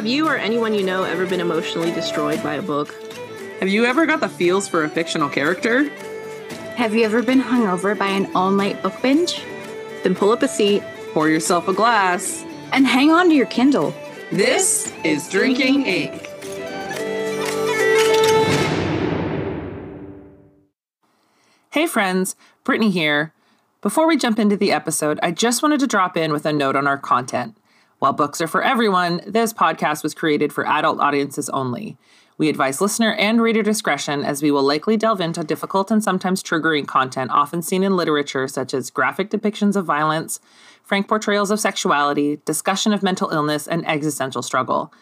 Have you or anyone you know ever been emotionally destroyed by a book? Have you ever got the feels for a fictional character? Have you ever been hungover by an all night book binge? Then pull up a seat, pour yourself a glass, and hang on to your Kindle. This is Drinking Ink. Hey friends, Brittney here. Before we jump into the episode, I just wanted to drop in with a note on our content. While books are for everyone, this podcast was created for adult audiences only. We advise listener and reader discretion as we will likely delve into difficult and sometimes triggering content often seen in literature, such as graphic depictions of violence, frank portrayals of sexuality, discussion of mental illness, and existential struggle.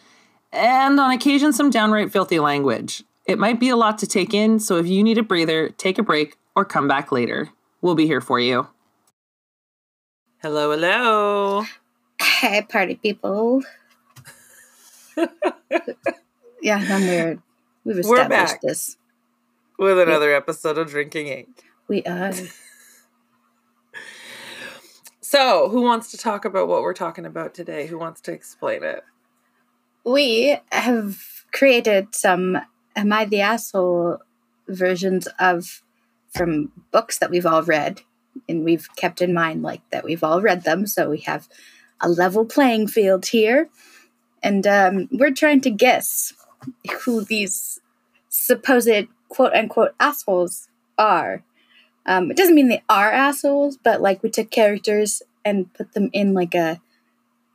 And on occasion, some downright filthy language. It might be a lot to take in, so if you need a breather, take a break or come back later. We'll be here for you. Hello, hello. Hey, party people. yeah, I'm weird. We've established We're back this with another episode of Drinking Ink. We are. so, who wants to talk about what we're talking about today? Who wants to explain it? We have created some Am I the Asshole versions of from books that we've all read and we've kept in mind like that we've all read them so we have a level playing field here and um, we're trying to guess who these supposed quote unquote assholes are um, it doesn't mean they are assholes but like we took characters and put them in like a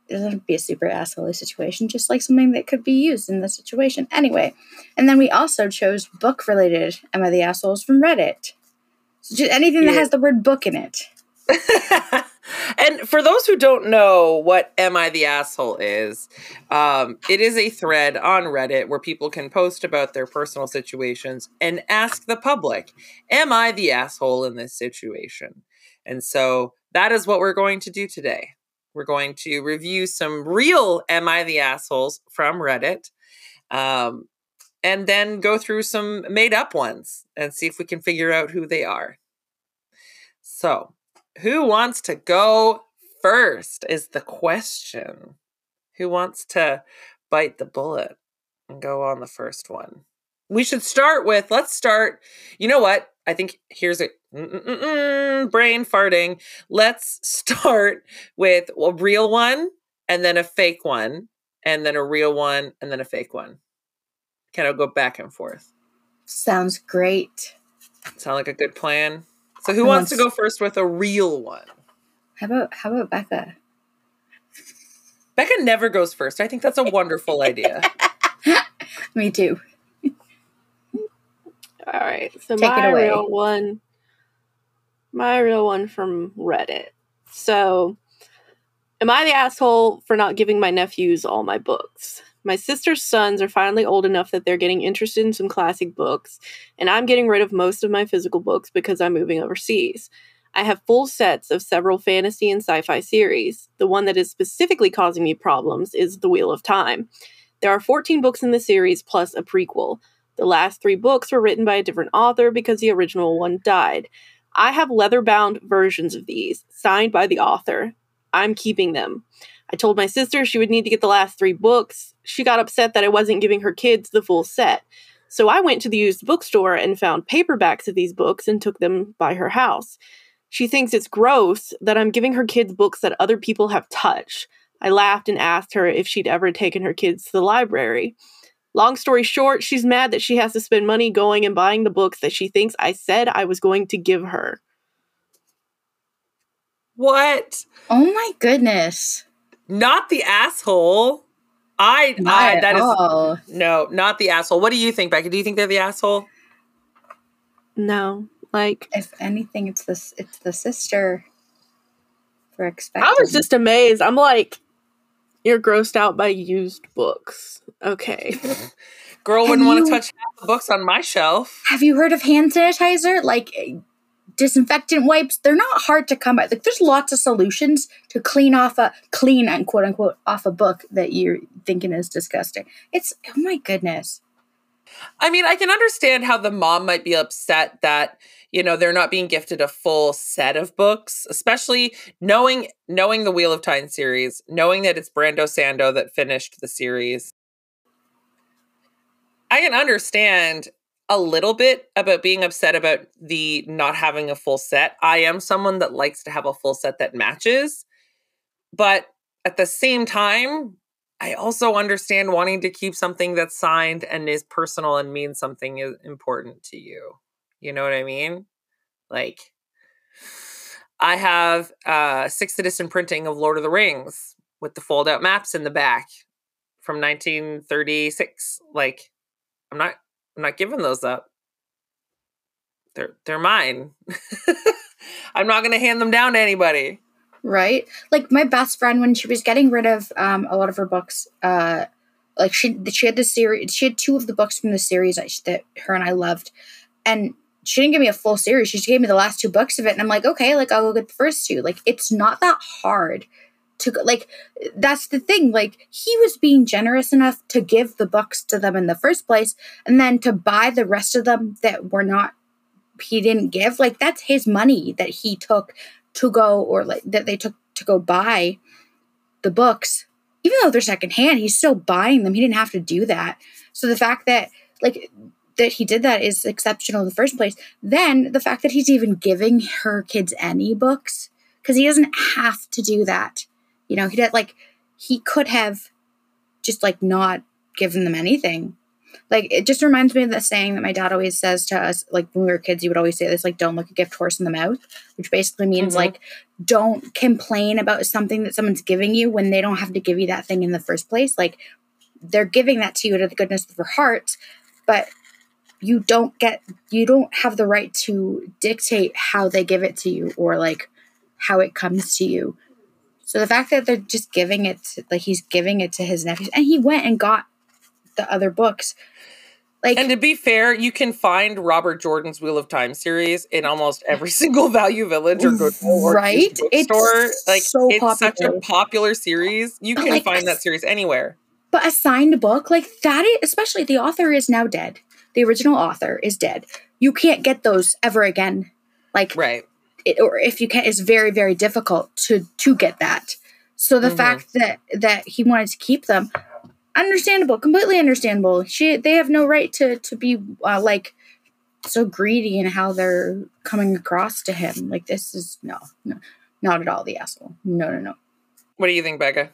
it doesn't be a super asshole situation, just like something that could be used in the situation. Anyway, and then we also chose book related Am I the Assholes from Reddit. So just anything yeah. that has the word book in it. and for those who don't know what Am I the Asshole is, um, it is a thread on Reddit where people can post about their personal situations and ask the public, Am I the asshole in this situation? And so that is what we're going to do today. We're going to review some real Am I the Assholes from Reddit. Um, and then go through some made up ones and see if we can figure out who they are. So, who wants to go first is the question. Who wants to bite the bullet and go on the first one? We should start with, let's start. You know what? I think here's a brain farting. Let's start with a real one and then a fake one and then a real one and then a fake one kind of go back and forth. Sounds great. Sound like a good plan. So who, who wants, wants to go first with a real one? How about how about Becca? Becca never goes first. I think that's a wonderful idea. Me too. All right. So Take my real one my real one from Reddit. So Am I the asshole for not giving my nephews all my books? My sister's sons are finally old enough that they're getting interested in some classic books, and I'm getting rid of most of my physical books because I'm moving overseas. I have full sets of several fantasy and sci fi series. The one that is specifically causing me problems is The Wheel of Time. There are 14 books in the series plus a prequel. The last three books were written by a different author because the original one died. I have leather bound versions of these, signed by the author. I'm keeping them. I told my sister she would need to get the last three books. She got upset that I wasn't giving her kids the full set. So I went to the used bookstore and found paperbacks of these books and took them by her house. She thinks it's gross that I'm giving her kids books that other people have touched. I laughed and asked her if she'd ever taken her kids to the library. Long story short, she's mad that she has to spend money going and buying the books that she thinks I said I was going to give her. What? Oh my goodness not the asshole. I, not I that is no, not the asshole. What do you think, Becky? Do you think they're the asshole? No, like if anything, it's this. It's the sister. For expecting. I was just amazed. I'm like, you're grossed out by used books. Okay. Girl wouldn't want to touch half the books on my shelf. Have you heard of hand sanitizer? Like disinfectant wipes, they're not hard to come by. Like there's lots of solutions to clean off a clean and quote unquote off a book that you're thinking is disgusting. It's oh my goodness. I mean, I can understand how the mom might be upset that, you know they're not being gifted a full set of books especially knowing knowing the wheel of time series knowing that it's brando sando that finished the series i can understand a little bit about being upset about the not having a full set i am someone that likes to have a full set that matches but at the same time I also understand wanting to keep something that's signed and is personal and means something is important to you. You know what I mean? Like I have uh, a sixth edition printing of Lord of the Rings with the fold out maps in the back from 1936. Like I'm not I'm not giving those up. They're they're mine. I'm not going to hand them down to anybody right? Like my best friend when she was getting rid of um, a lot of her books, uh, like she she had the series, she had two of the books from the series that, that her and I loved, and she didn't give me a full series. She just gave me the last two books of it, and I'm like, okay, like I'll go get the first two. Like it's not that hard to. Like that's the thing. Like he was being generous enough to give the books to them in the first place, and then to buy the rest of them that were not he didn't give. Like that's his money that he took to go or like that they took to go buy the books even though they're secondhand he's still buying them he didn't have to do that so the fact that like that he did that is exceptional in the first place then the fact that he's even giving her kids any books because he doesn't have to do that you know he did like he could have just like not given them anything. Like it just reminds me of the saying that my dad always says to us like when we were kids he would always say this like don't look a gift horse in the mouth which basically means mm-hmm. like don't complain about something that someone's giving you when they don't have to give you that thing in the first place. Like they're giving that to you to the goodness of their heart but you don't get you don't have the right to dictate how they give it to you or like how it comes to you so the fact that they're just giving it to, like he's giving it to his nephews and he went and got the other books. Like, and to be fair, you can find Robert Jordan's Wheel of Time series in almost every single Value Village or Goodwill right? bookstore. It's like so it's popular. such a popular series. You but can like, find that series anywhere. But a signed book like that, is, especially the author is now dead. The original author is dead. You can't get those ever again. Like right, it, or if you can, it's very very difficult to to get that. So the mm-hmm. fact that that he wanted to keep them, understandable, completely understandable. She they have no right to to be uh, like so greedy in how they're coming across to him. Like this is no, no, not at all the asshole. No, no, no. What do you think, Becca?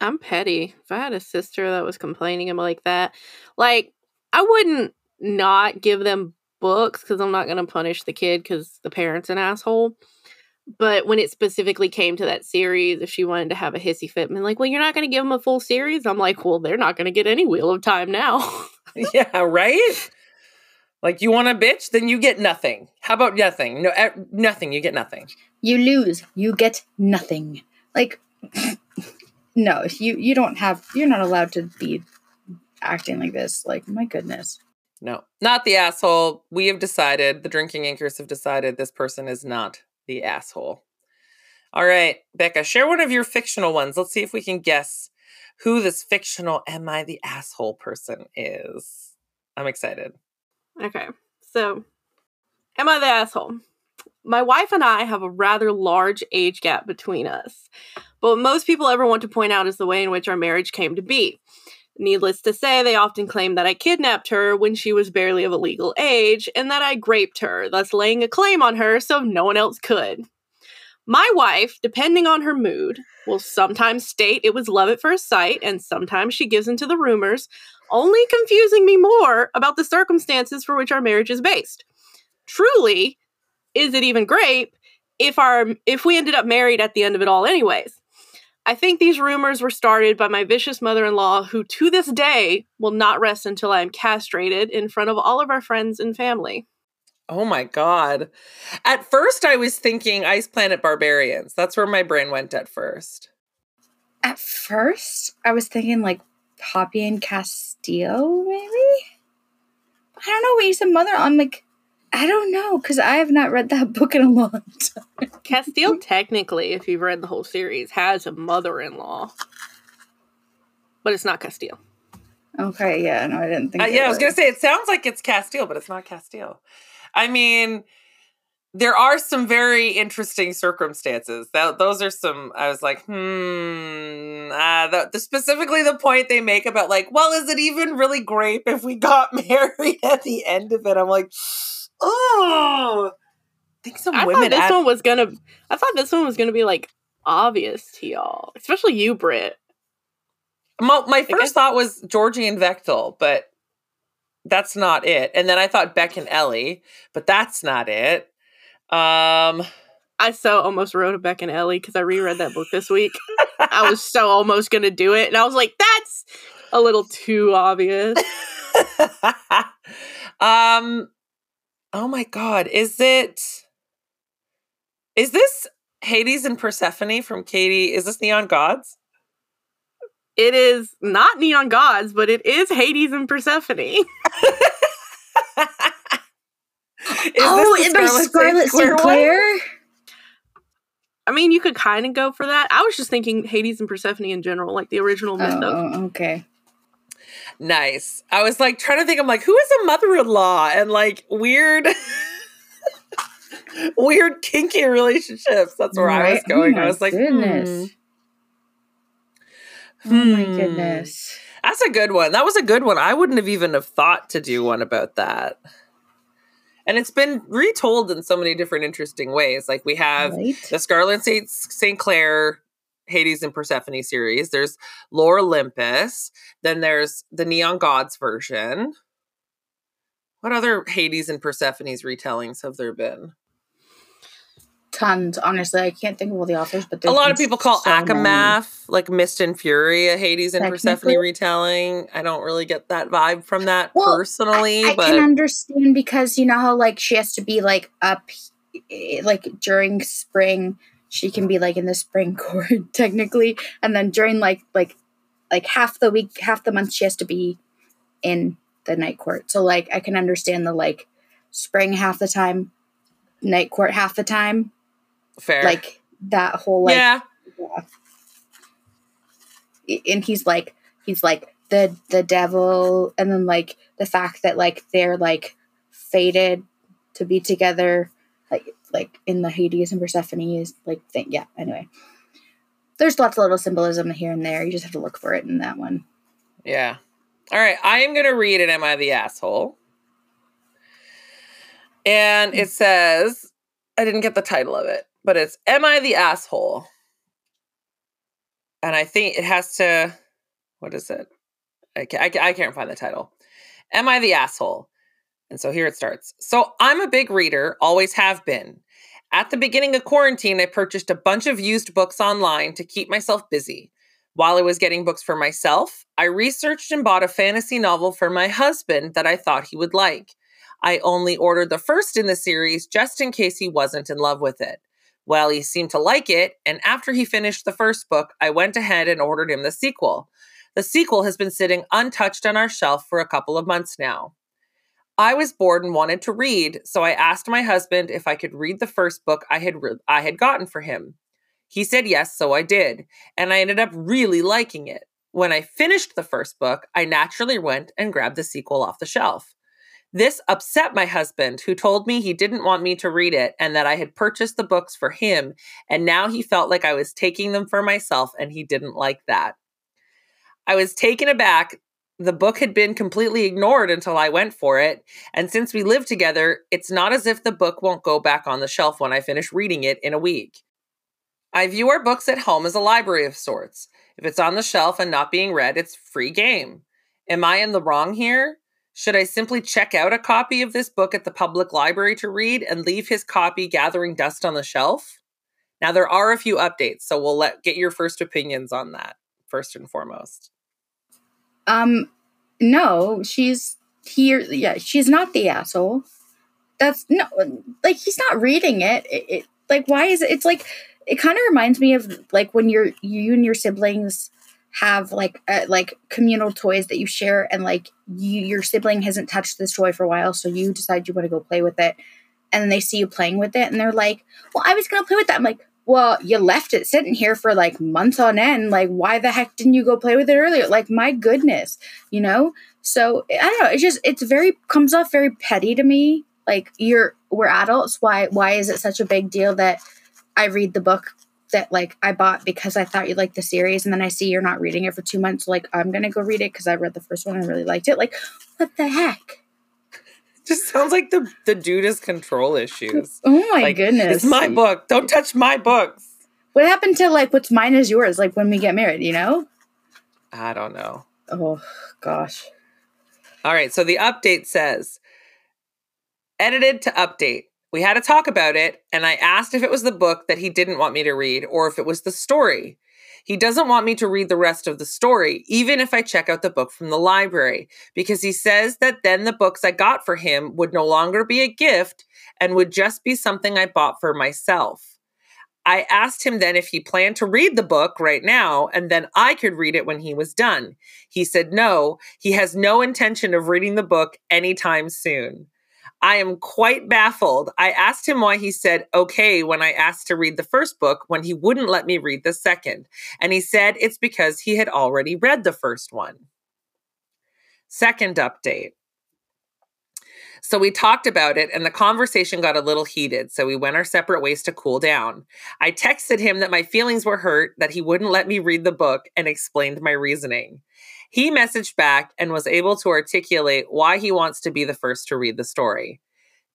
I'm petty. If I had a sister that was complaining about like that, like I wouldn't not give them books because I'm not going to punish the kid because the parent's an asshole. But when it specifically came to that series, if she wanted to have a hissy fit, and like, well, you're not going to give them a full series. I'm like, well, they're not going to get any Wheel of Time now. yeah, right. Like you want a bitch, then you get nothing. How about nothing? No, nothing. You get nothing. You lose. You get nothing. Like, no, you you don't have. You're not allowed to be acting like this. Like, my goodness. No, not the asshole. We have decided. The drinking anchors have decided this person is not the asshole. All right, Becca, share one of your fictional ones. Let's see if we can guess who this fictional Am I the Asshole person is. I'm excited. Okay, so Am I the Asshole? My wife and I have a rather large age gap between us, but what most people ever want to point out is the way in which our marriage came to be. Needless to say, they often claim that I kidnapped her when she was barely of a legal age and that I raped her, thus laying a claim on her so no one else could. My wife, depending on her mood, will sometimes state it was love at first sight, and sometimes she gives into the rumors, only confusing me more about the circumstances for which our marriage is based. Truly, is it even great if our if we ended up married at the end of it all anyways? I think these rumors were started by my vicious mother in law, who to this day will not rest until I am castrated in front of all of our friends and family. Oh my God. At first, I was thinking Ice Planet Barbarians. That's where my brain went at first. At first, I was thinking like Poppy and Casteel, maybe? I don't know. When you said mother, I'm like, I don't know because I have not read that book in a long time. Casteel, technically, if you've read the whole series, has a mother-in-law, but it's not Casteel. Okay, yeah, no, I didn't think. Uh, yeah, I was gonna say it sounds like it's Casteel, but it's not Casteel. I mean, there are some very interesting circumstances. That those are some. I was like, hmm. Uh, the, the, specifically the point they make about like, well, is it even really grape if we got married at the end of it? I'm like, oh. I think some I women. Thought this one was gonna. I thought this one was gonna be like obvious to y'all, especially you, Britt. My, my first thought was Georgie and Vektal, but that's not it. And then I thought Beck and Elly, but that's not it. Um, I so almost wrote a Beck and Elly because I reread that book this week. I was so almost gonna do it, and I was like, "That's a little too obvious." um, oh my god, is it? Is this Hades and Persephone from Katie? Is this Neon Gods? It is not Neon Gods, but it is Hades and Persephone. oh, it by Scarlett St. Clair? I mean, you could kind of go for that. I was just thinking Hades and Persephone in general, like the original myth. Oh, okay. Nice. I was like trying to think. I'm like, who is a mother-in-law and like weird, weird kinky relationships. That's where right? I was going. Oh I was like, goodness. Hmm. Oh my hmm. goodness. That's a good one. That was a good one. I wouldn't have even have thought to do one about that. And it's been retold in so many different interesting ways. Like we have right. the Scarlett St. Clair Hades and Persephone series. There's Lore Olympus. Then there's the Neon Gods version. What other Hades and Persephone's retellings have there been? tons. Honestly, I can't think of all the authors, but a lot of people call so ACOMAF like Mist and Fury a Hades and Persephone retelling. I don't really get that vibe from that well, personally, I, I but can understand because you know how like she has to be like up, eh, like during spring, she can be like in the spring court technically, and then during like like like half the week, half the month, she has to be in the night court. So like I can understand the like spring half the time, night court half the time Fair. Like that whole like yeah. yeah. And he's like he's like the the devil and then like the fact that like they're like fated to be together like in the Hades and Persephone is like thing yeah anyway there's lots of little symbolism here and there you just have to look for it in that one yeah all right I am gonna read it am I the asshole and it mm. says I didn't get the title of it but it's Am I the Asshole? And I think it has to, what is it? I can't, I can't find the title. Am I the Asshole? And so here it starts. So I'm a big reader, always have been. At the beginning of quarantine, I purchased a bunch of used books online to keep myself busy. While I was getting books for myself, I researched and bought a fantasy novel for my husband that I thought he would like. I only ordered the first in the series just in case he wasn't in love with it. Well, he seemed to like it, and after he finished the first book, I went ahead and ordered him the sequel. The sequel has been sitting untouched on our shelf for a couple of months now. I was bored and wanted to read, so I asked my husband if I could read the first book I had re- I had gotten for him. He said yes, so I did, and I ended up really liking it. When I finished the first book, I naturally went and grabbed the sequel off the shelf. This upset my husband, who told me he didn't want me to read it and that I had purchased the books for him, and now he felt like I was taking them for myself, and he didn't like that. I was taken aback. The book had been completely ignored until I went for it, and since we live together, it's not as if the book won't go back on the shelf when I finish reading it in a week. I view our books at home as a library of sorts. If it's on the shelf and not being read, it's free game. Am I in the wrong here? Should I simply check out a copy of this book at the public library to read and leave his copy gathering dust on the shelf? Now there are a few updates, so we'll let get your first opinions on that first and foremost. Um no, she's here yeah, she's not the asshole. That's no like he's not reading it. it, it like why is it it's like it kind of reminds me of like when you're you and your siblings have like uh, like communal toys that you share and like you your sibling hasn't touched this toy for a while so you decide you want to go play with it and then they see you playing with it and they're like well i was going to play with that i'm like well, you left it sitting here for like months on end. Like, why the heck didn't you go play with it earlier? Like, my goodness, you know? So I don't know. It's just, it's very, comes off very petty to me. Like, you're, we're adults. Why, why is it such a big deal that I read the book that like I bought because I thought you liked the series and then I see you're not reading it for two months? Like, I'm going to go read it because I read the first one and really liked it. Like, what the heck? Just sounds like the the dude has control issues. Oh my like, goodness. It's my book. Don't touch my books. What happened to like what's mine is yours, like when we get married, you know? I don't know. Oh gosh. All right, so the update says edited to update. We had a talk about it, and I asked if it was the book that he didn't want me to read or if it was the story. He doesn't want me to read the rest of the story, even if I check out the book from the library, because he says that then the books I got for him would no longer be a gift and would just be something I bought for myself. I asked him then if he planned to read the book right now and then I could read it when he was done. He said no, he has no intention of reading the book anytime soon. I am quite baffled. I asked him why he said okay when I asked to read the first book when he wouldn't let me read the second. And he said it's because he had already read the first one. Second update. So we talked about it and the conversation got a little heated. So we went our separate ways to cool down. I texted him that my feelings were hurt, that he wouldn't let me read the book, and explained my reasoning. He messaged back and was able to articulate why he wants to be the first to read the story.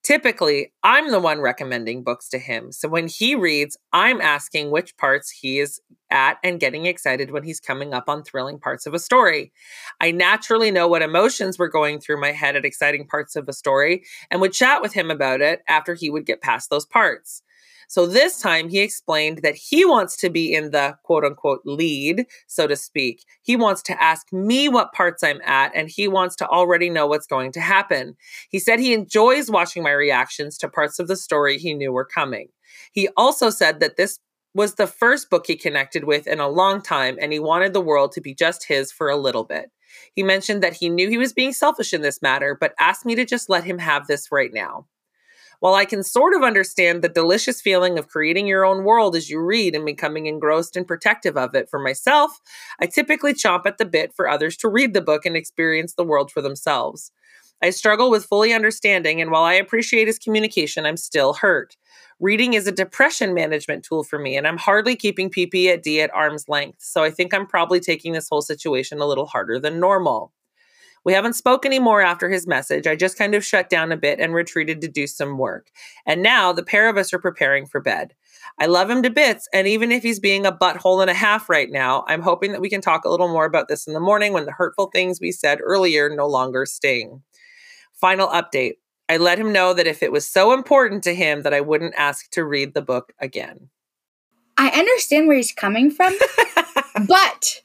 Typically, I'm the one recommending books to him. So when he reads, I'm asking which parts he is at and getting excited when he's coming up on thrilling parts of a story. I naturally know what emotions were going through my head at exciting parts of a story and would chat with him about it after he would get past those parts. So this time he explained that he wants to be in the quote unquote lead, so to speak. He wants to ask me what parts I'm at and he wants to already know what's going to happen. He said he enjoys watching my reactions to parts of the story he knew were coming. He also said that this was the first book he connected with in a long time and he wanted the world to be just his for a little bit. He mentioned that he knew he was being selfish in this matter, but asked me to just let him have this right now. While I can sort of understand the delicious feeling of creating your own world as you read and becoming engrossed and protective of it for myself, I typically chomp at the bit for others to read the book and experience the world for themselves. I struggle with fully understanding, and while I appreciate his communication, I'm still hurt. Reading is a depression management tool for me, and I'm hardly keeping PP at D at arm's length, so I think I'm probably taking this whole situation a little harder than normal. We haven't spoke anymore after his message. I just kind of shut down a bit and retreated to do some work. And now the pair of us are preparing for bed. I love him to bits, and even if he's being a butthole and a half right now, I'm hoping that we can talk a little more about this in the morning when the hurtful things we said earlier no longer sting. Final update. I let him know that if it was so important to him that I wouldn't ask to read the book again. I understand where he's coming from, but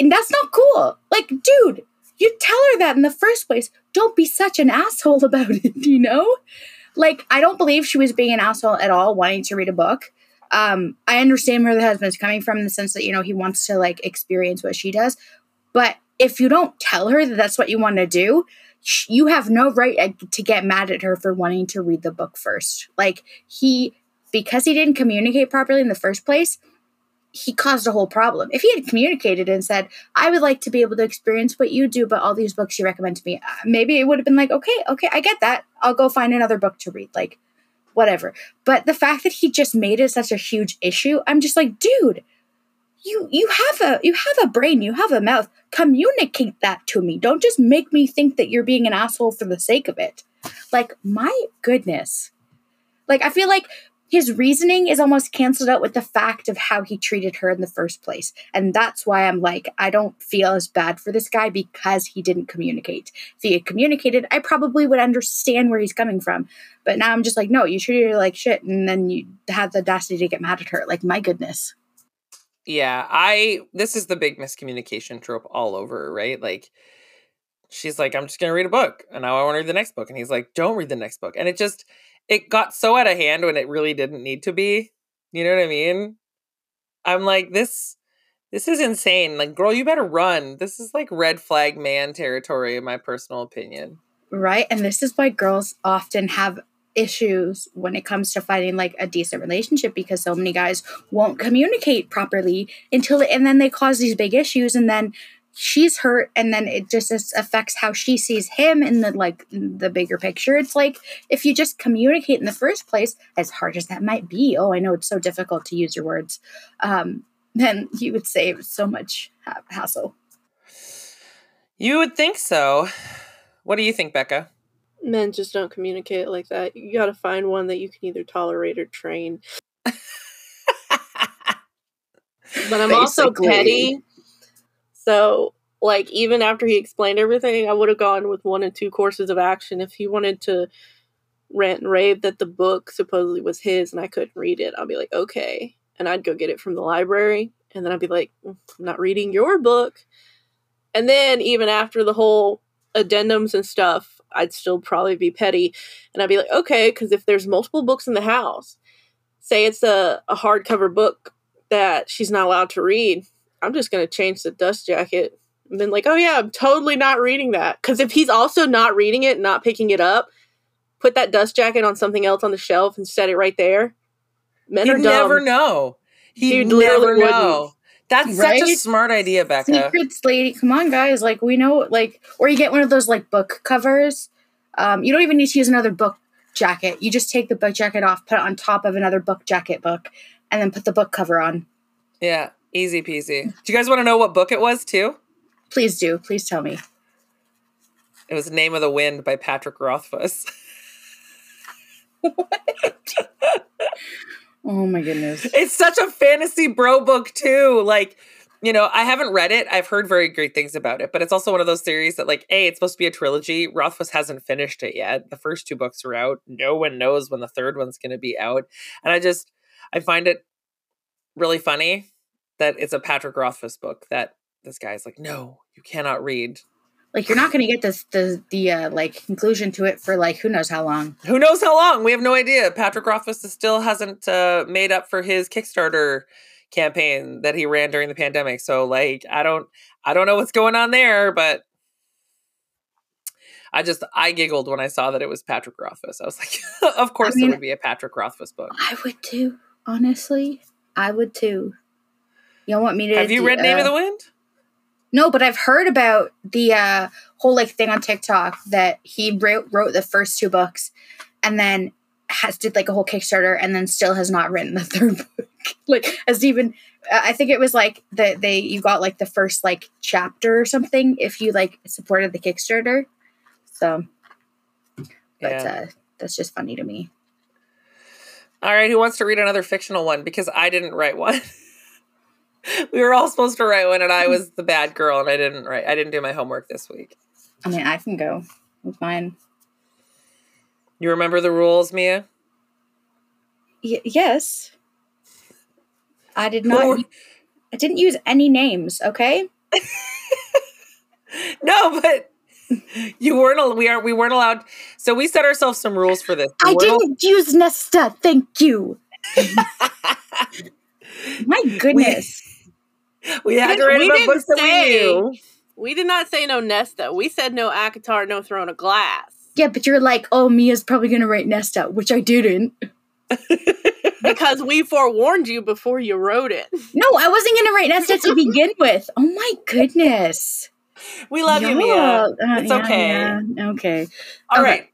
and that's not cool. Like, dude, you tell her that in the first place. Don't be such an asshole about it, you know? Like, I don't believe she was being an asshole at all, wanting to read a book. Um, I understand where the husband's coming from in the sense that, you know, he wants to like experience what she does. But if you don't tell her that that's what you want to do, you have no right uh, to get mad at her for wanting to read the book first. Like, he, because he didn't communicate properly in the first place, he caused a whole problem. If he had communicated and said, I would like to be able to experience what you do, but all these books you recommend to me, uh, maybe it would have been like, okay, okay, I get that. I'll go find another book to read. Like, whatever. But the fact that he just made it such a huge issue, I'm just like, dude, you you have a you have a brain, you have a mouth. Communicate that to me. Don't just make me think that you're being an asshole for the sake of it. Like, my goodness. Like, I feel like his reasoning is almost canceled out with the fact of how he treated her in the first place. And that's why I'm like, I don't feel as bad for this guy because he didn't communicate. If he had communicated, I probably would understand where he's coming from. But now I'm just like, no, you treated her like shit. And then you had the audacity to get mad at her. Like, my goodness. Yeah, I, this is the big miscommunication trope all over, right? Like, she's like, I'm just going to read a book. And now I want to read the next book. And he's like, don't read the next book. And it just, it got so out of hand when it really didn't need to be. You know what I mean? I'm like, this this is insane. Like, girl, you better run. This is like red flag man territory, in my personal opinion. Right. And this is why girls often have issues when it comes to finding like a decent relationship because so many guys won't communicate properly until and then they cause these big issues and then she's hurt and then it just affects how she sees him in the like the bigger picture it's like if you just communicate in the first place as hard as that might be oh i know it's so difficult to use your words um then you would save so much hassle you would think so what do you think becca men just don't communicate like that. You got to find one that you can either tolerate or train. but I'm Basically. also petty. So, like, even after he explained everything, I would have gone with one and two courses of action. If he wanted to rant and rave that the book supposedly was his and I couldn't read it, I'd be like, okay. And I'd go get it from the library. And then I'd be like, mm, I'm not reading your book. And then, even after the whole addendums and stuff, I'd still probably be petty. And I'd be like, okay, because if there's multiple books in the house, say it's a, a hardcover book that she's not allowed to read, I'm just going to change the dust jacket. And then, like, oh yeah, I'm totally not reading that. Because if he's also not reading it, not picking it up, put that dust jacket on something else on the shelf and set it right there. Men He'd are dumb. never know. He'd, He'd never know. Wouldn't. That's right? such a smart idea, Becca. Secrets lady. Come on, guys. Like we know like or you get one of those like book covers. Um, you don't even need to use another book jacket. You just take the book jacket off, put it on top of another book jacket book, and then put the book cover on. Yeah, easy peasy. Do you guys want to know what book it was too? Please do. Please tell me. It was Name of the Wind by Patrick Rothfuss. what? Oh my goodness. It's such a fantasy bro book too. Like, you know, I haven't read it. I've heard very great things about it, but it's also one of those series that like, A, it's supposed to be a trilogy. Rothfuss hasn't finished it yet. The first two books are out. No one knows when the third one's going to be out. And I just I find it really funny that it's a Patrick Rothfuss book that this guy's like, "No, you cannot read like you're not going to get this the the uh, like conclusion to it for like who knows how long. Who knows how long? We have no idea. Patrick Rothfuss still hasn't uh, made up for his Kickstarter campaign that he ran during the pandemic. So like I don't I don't know what's going on there, but I just I giggled when I saw that it was Patrick Rothfuss. I was like, of course I mean, it would be a Patrick Rothfuss book. I would too. Honestly, I would too. You want me to? Have you do, read uh, Name of the Wind? No, but I've heard about the uh, whole like thing on TikTok that he wrote, wrote the first two books and then has did like a whole Kickstarter and then still has not written the third book. like as even I think it was like that they you got like the first like chapter or something if you like supported the Kickstarter. So but yeah. uh, that's just funny to me. All right, who wants to read another fictional one? Because I didn't write one. we were all supposed to write one, and I was the bad girl, and I didn't write. I didn't do my homework this week. I mean, I can go with mine. You remember the rules, Mia? Y- yes. I did not. I didn't use any names. Okay. no, but you weren't. We are. We weren't allowed. So we set ourselves some rules for this. We I didn't al- use Nesta. Thank you. My goodness. We had we, to read about books that we knew. We did not say no Nesta. We said no ACOTAR, no throne of glass. Yeah, but you're like, oh, Mia's probably going to write Nesta, which I didn't. because we forewarned you before you wrote it. No, I wasn't going to write Nesta to begin with. Oh my goodness. We love yeah. you, Mia. Uh, it's yeah, okay. Yeah. Okay. All okay. right.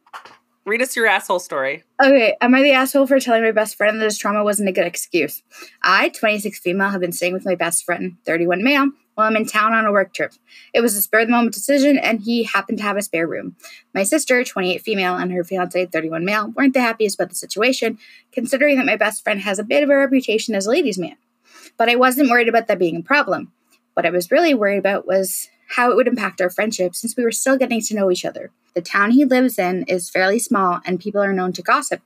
Read us your asshole story. Okay, am I the asshole for telling my best friend that his trauma wasn't a good excuse? I, 26 female, have been staying with my best friend, 31 male, while I'm in town on a work trip. It was a spur of the moment decision, and he happened to have a spare room. My sister, 28 female, and her fiance, 31 male, weren't the happiest about the situation, considering that my best friend has a bit of a reputation as a ladies' man. But I wasn't worried about that being a problem. What I was really worried about was how it would impact our friendship since we were still getting to know each other. The town he lives in is fairly small, and people are known to gossip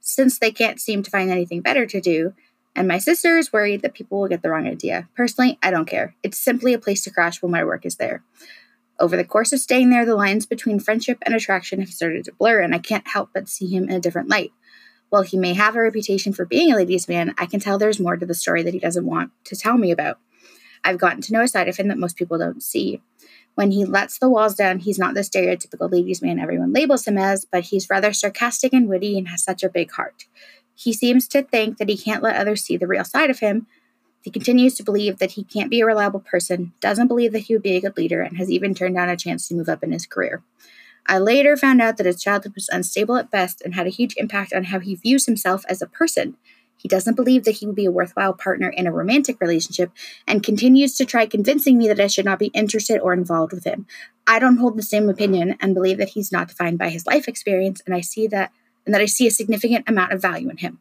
since they can't seem to find anything better to do. And my sister is worried that people will get the wrong idea. Personally, I don't care. It's simply a place to crash when my work is there. Over the course of staying there, the lines between friendship and attraction have started to blur, and I can't help but see him in a different light. While he may have a reputation for being a ladies' man, I can tell there's more to the story that he doesn't want to tell me about. I've gotten to know a side of him that most people don't see. When he lets the walls down, he's not the stereotypical ladies' man everyone labels him as, but he's rather sarcastic and witty and has such a big heart. He seems to think that he can't let others see the real side of him. He continues to believe that he can't be a reliable person, doesn't believe that he would be a good leader, and has even turned down a chance to move up in his career. I later found out that his childhood was unstable at best and had a huge impact on how he views himself as a person. He doesn't believe that he would be a worthwhile partner in a romantic relationship and continues to try convincing me that I should not be interested or involved with him. I don't hold the same opinion and believe that he's not defined by his life experience and I see that and that I see a significant amount of value in him.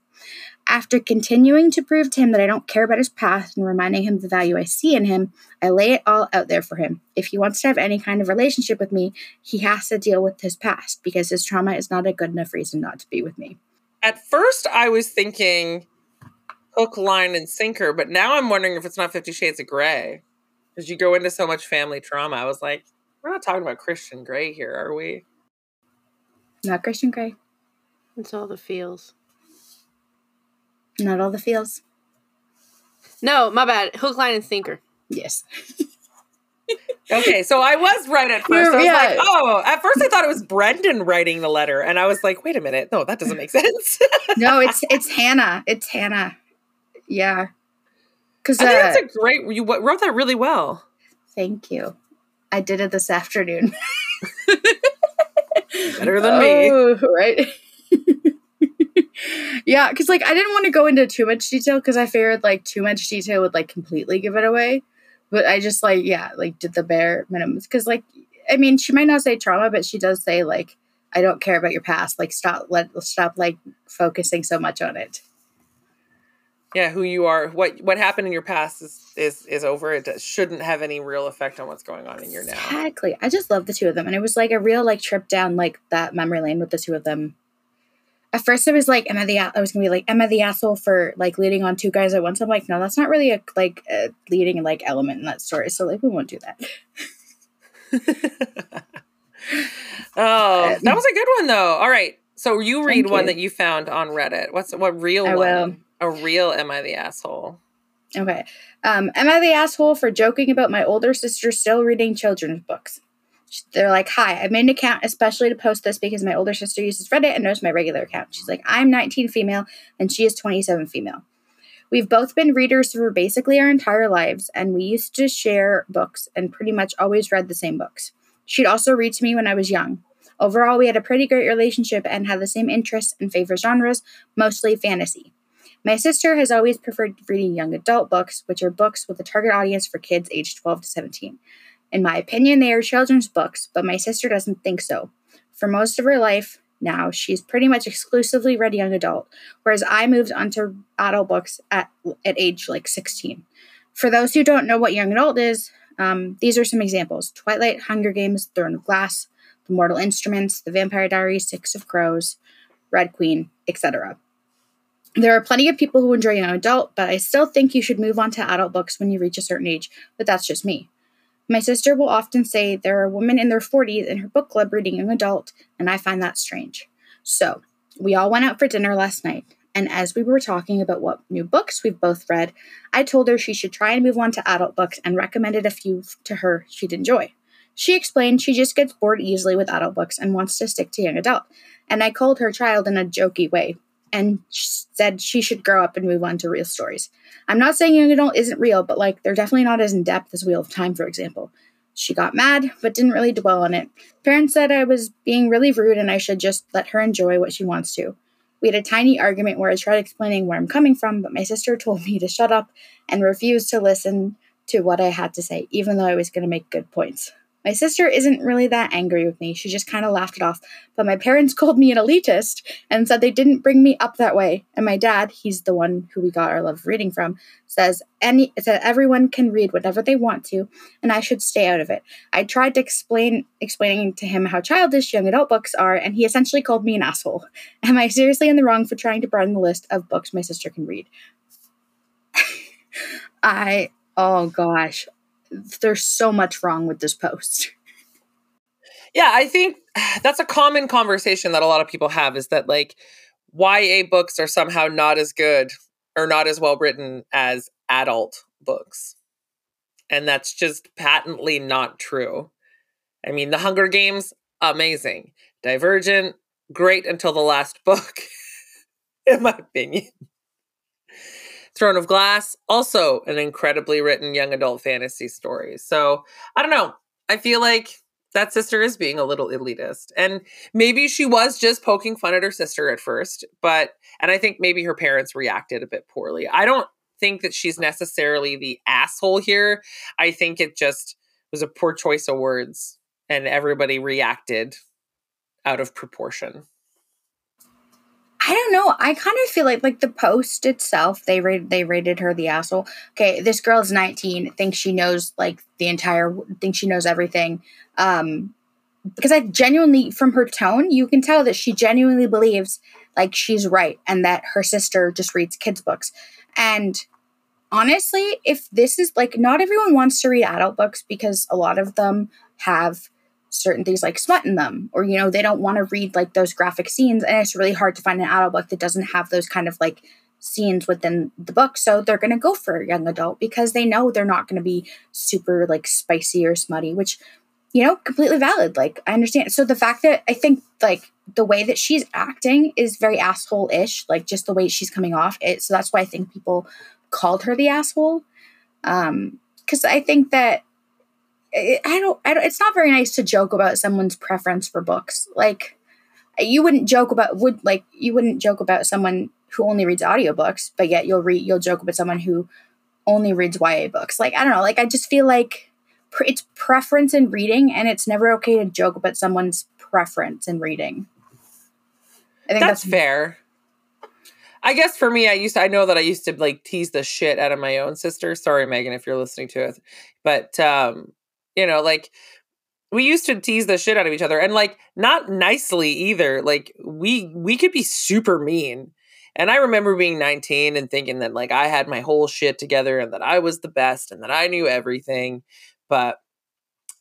After continuing to prove to him that I don't care about his past and reminding him the value I see in him, I lay it all out there for him. If he wants to have any kind of relationship with me, he has to deal with his past because his trauma is not a good enough reason not to be with me. At first, I was thinking hook, line, and sinker, but now I'm wondering if it's not Fifty Shades of Grey. Because you go into so much family trauma. I was like, we're not talking about Christian Grey here, are we? Not Christian Grey. It's all the feels. Not all the feels. No, my bad. Hook, line, and sinker. Yes. okay, so I was right at 1st I was yeah. like, oh, at first I thought it was Brendan writing the letter, and I was like, wait a minute, no, that doesn't make sense. no, it's it's Hannah. It's Hannah. Yeah, because uh, that's a great. You wrote that really well. Thank you. I did it this afternoon. Better than me, oh, right? yeah, because like I didn't want to go into too much detail because I feared like too much detail would like completely give it away. But I just like yeah, like did the bare minimums because like I mean she might not say trauma, but she does say like I don't care about your past. Like stop let stop like focusing so much on it. Yeah, who you are, what what happened in your past is is is over. It shouldn't have any real effect on what's going on in your now. Exactly. I just love the two of them, and it was like a real like trip down like that memory lane with the two of them at first I was like, am I the I was gonna be like, am I the asshole for like leading on two guys at once? I'm like, no, that's not really a like a leading like element in that story. So like we won't do that. oh, that was a good one though. All right. So you read one you. that you found on Reddit. What's what real I one? Will. A real am I the asshole? Okay. Um, am I the asshole for joking about my older sister still reading children's books? They're like, Hi, I made an account especially to post this because my older sister uses Reddit and knows my regular account. She's like, I'm 19 female and she is 27 female. We've both been readers for basically our entire lives, and we used to share books and pretty much always read the same books. She'd also read to me when I was young. Overall, we had a pretty great relationship and had the same interests and favorite genres, mostly fantasy. My sister has always preferred reading young adult books, which are books with a target audience for kids aged 12 to 17. In my opinion, they are children's books, but my sister doesn't think so. For most of her life now, she's pretty much exclusively read young adult, whereas I moved onto adult books at, at age like 16. For those who don't know what young adult is, um, these are some examples Twilight, Hunger Games, Throne of Glass, The Mortal Instruments, The Vampire Diaries, Six of Crows, Red Queen, etc. There are plenty of people who enjoy young adult, but I still think you should move on to adult books when you reach a certain age, but that's just me. My sister will often say there are women in their 40s in her book club reading young adult, and I find that strange. So, we all went out for dinner last night, and as we were talking about what new books we've both read, I told her she should try and move on to adult books and recommended a few to her she'd enjoy. She explained she just gets bored easily with adult books and wants to stick to young adult, and I called her child in a jokey way, and said she should grow up and move on to real stories. I'm not saying young adult isn't real, but like they're definitely not as in depth as Wheel of Time, for example. She got mad, but didn't really dwell on it. Parents said I was being really rude and I should just let her enjoy what she wants to. We had a tiny argument where I tried explaining where I'm coming from, but my sister told me to shut up and refused to listen to what I had to say, even though I was going to make good points. My sister isn't really that angry with me. She just kind of laughed it off. But my parents called me an elitist and said they didn't bring me up that way. And my dad, he's the one who we got our love of reading from, says any said everyone can read whatever they want to, and I should stay out of it. I tried to explain explaining to him how childish young adult books are, and he essentially called me an asshole. Am I seriously in the wrong for trying to broaden the list of books my sister can read? I oh gosh there's so much wrong with this post. Yeah, I think that's a common conversation that a lot of people have is that like YA books are somehow not as good or not as well written as adult books. And that's just patently not true. I mean, The Hunger Games, amazing. Divergent, great until the last book, in my opinion. Throne of Glass, also an incredibly written young adult fantasy story. So I don't know. I feel like that sister is being a little elitist. And maybe she was just poking fun at her sister at first, but, and I think maybe her parents reacted a bit poorly. I don't think that she's necessarily the asshole here. I think it just was a poor choice of words and everybody reacted out of proportion. I don't know. I kind of feel like like the post itself, they rated they rated her the asshole. Okay, this girl is 19, thinks she knows like the entire thinks she knows everything. Um because I genuinely from her tone, you can tell that she genuinely believes like she's right and that her sister just reads kids books. And honestly, if this is like not everyone wants to read adult books because a lot of them have certain things like smut in them or you know they don't want to read like those graphic scenes and it's really hard to find an adult book that doesn't have those kind of like scenes within the book so they're going to go for a young adult because they know they're not going to be super like spicy or smutty which you know completely valid like i understand so the fact that i think like the way that she's acting is very asshole-ish like just the way she's coming off it so that's why i think people called her the asshole um because i think that I don't, I don't, it's not very nice to joke about someone's preference for books. Like, you wouldn't joke about, would, like, you wouldn't joke about someone who only reads audiobooks, but yet you'll read, you'll joke about someone who only reads YA books. Like, I don't know, like, I just feel like it's preference in reading, and it's never okay to joke about someone's preference in reading. I think that's, that's fair. I guess for me, I used to, I know that I used to like tease the shit out of my own sister. Sorry, Megan, if you're listening to it, but um, you know, like we used to tease the shit out of each other and like not nicely either. Like we we could be super mean. And I remember being 19 and thinking that like I had my whole shit together and that I was the best and that I knew everything. But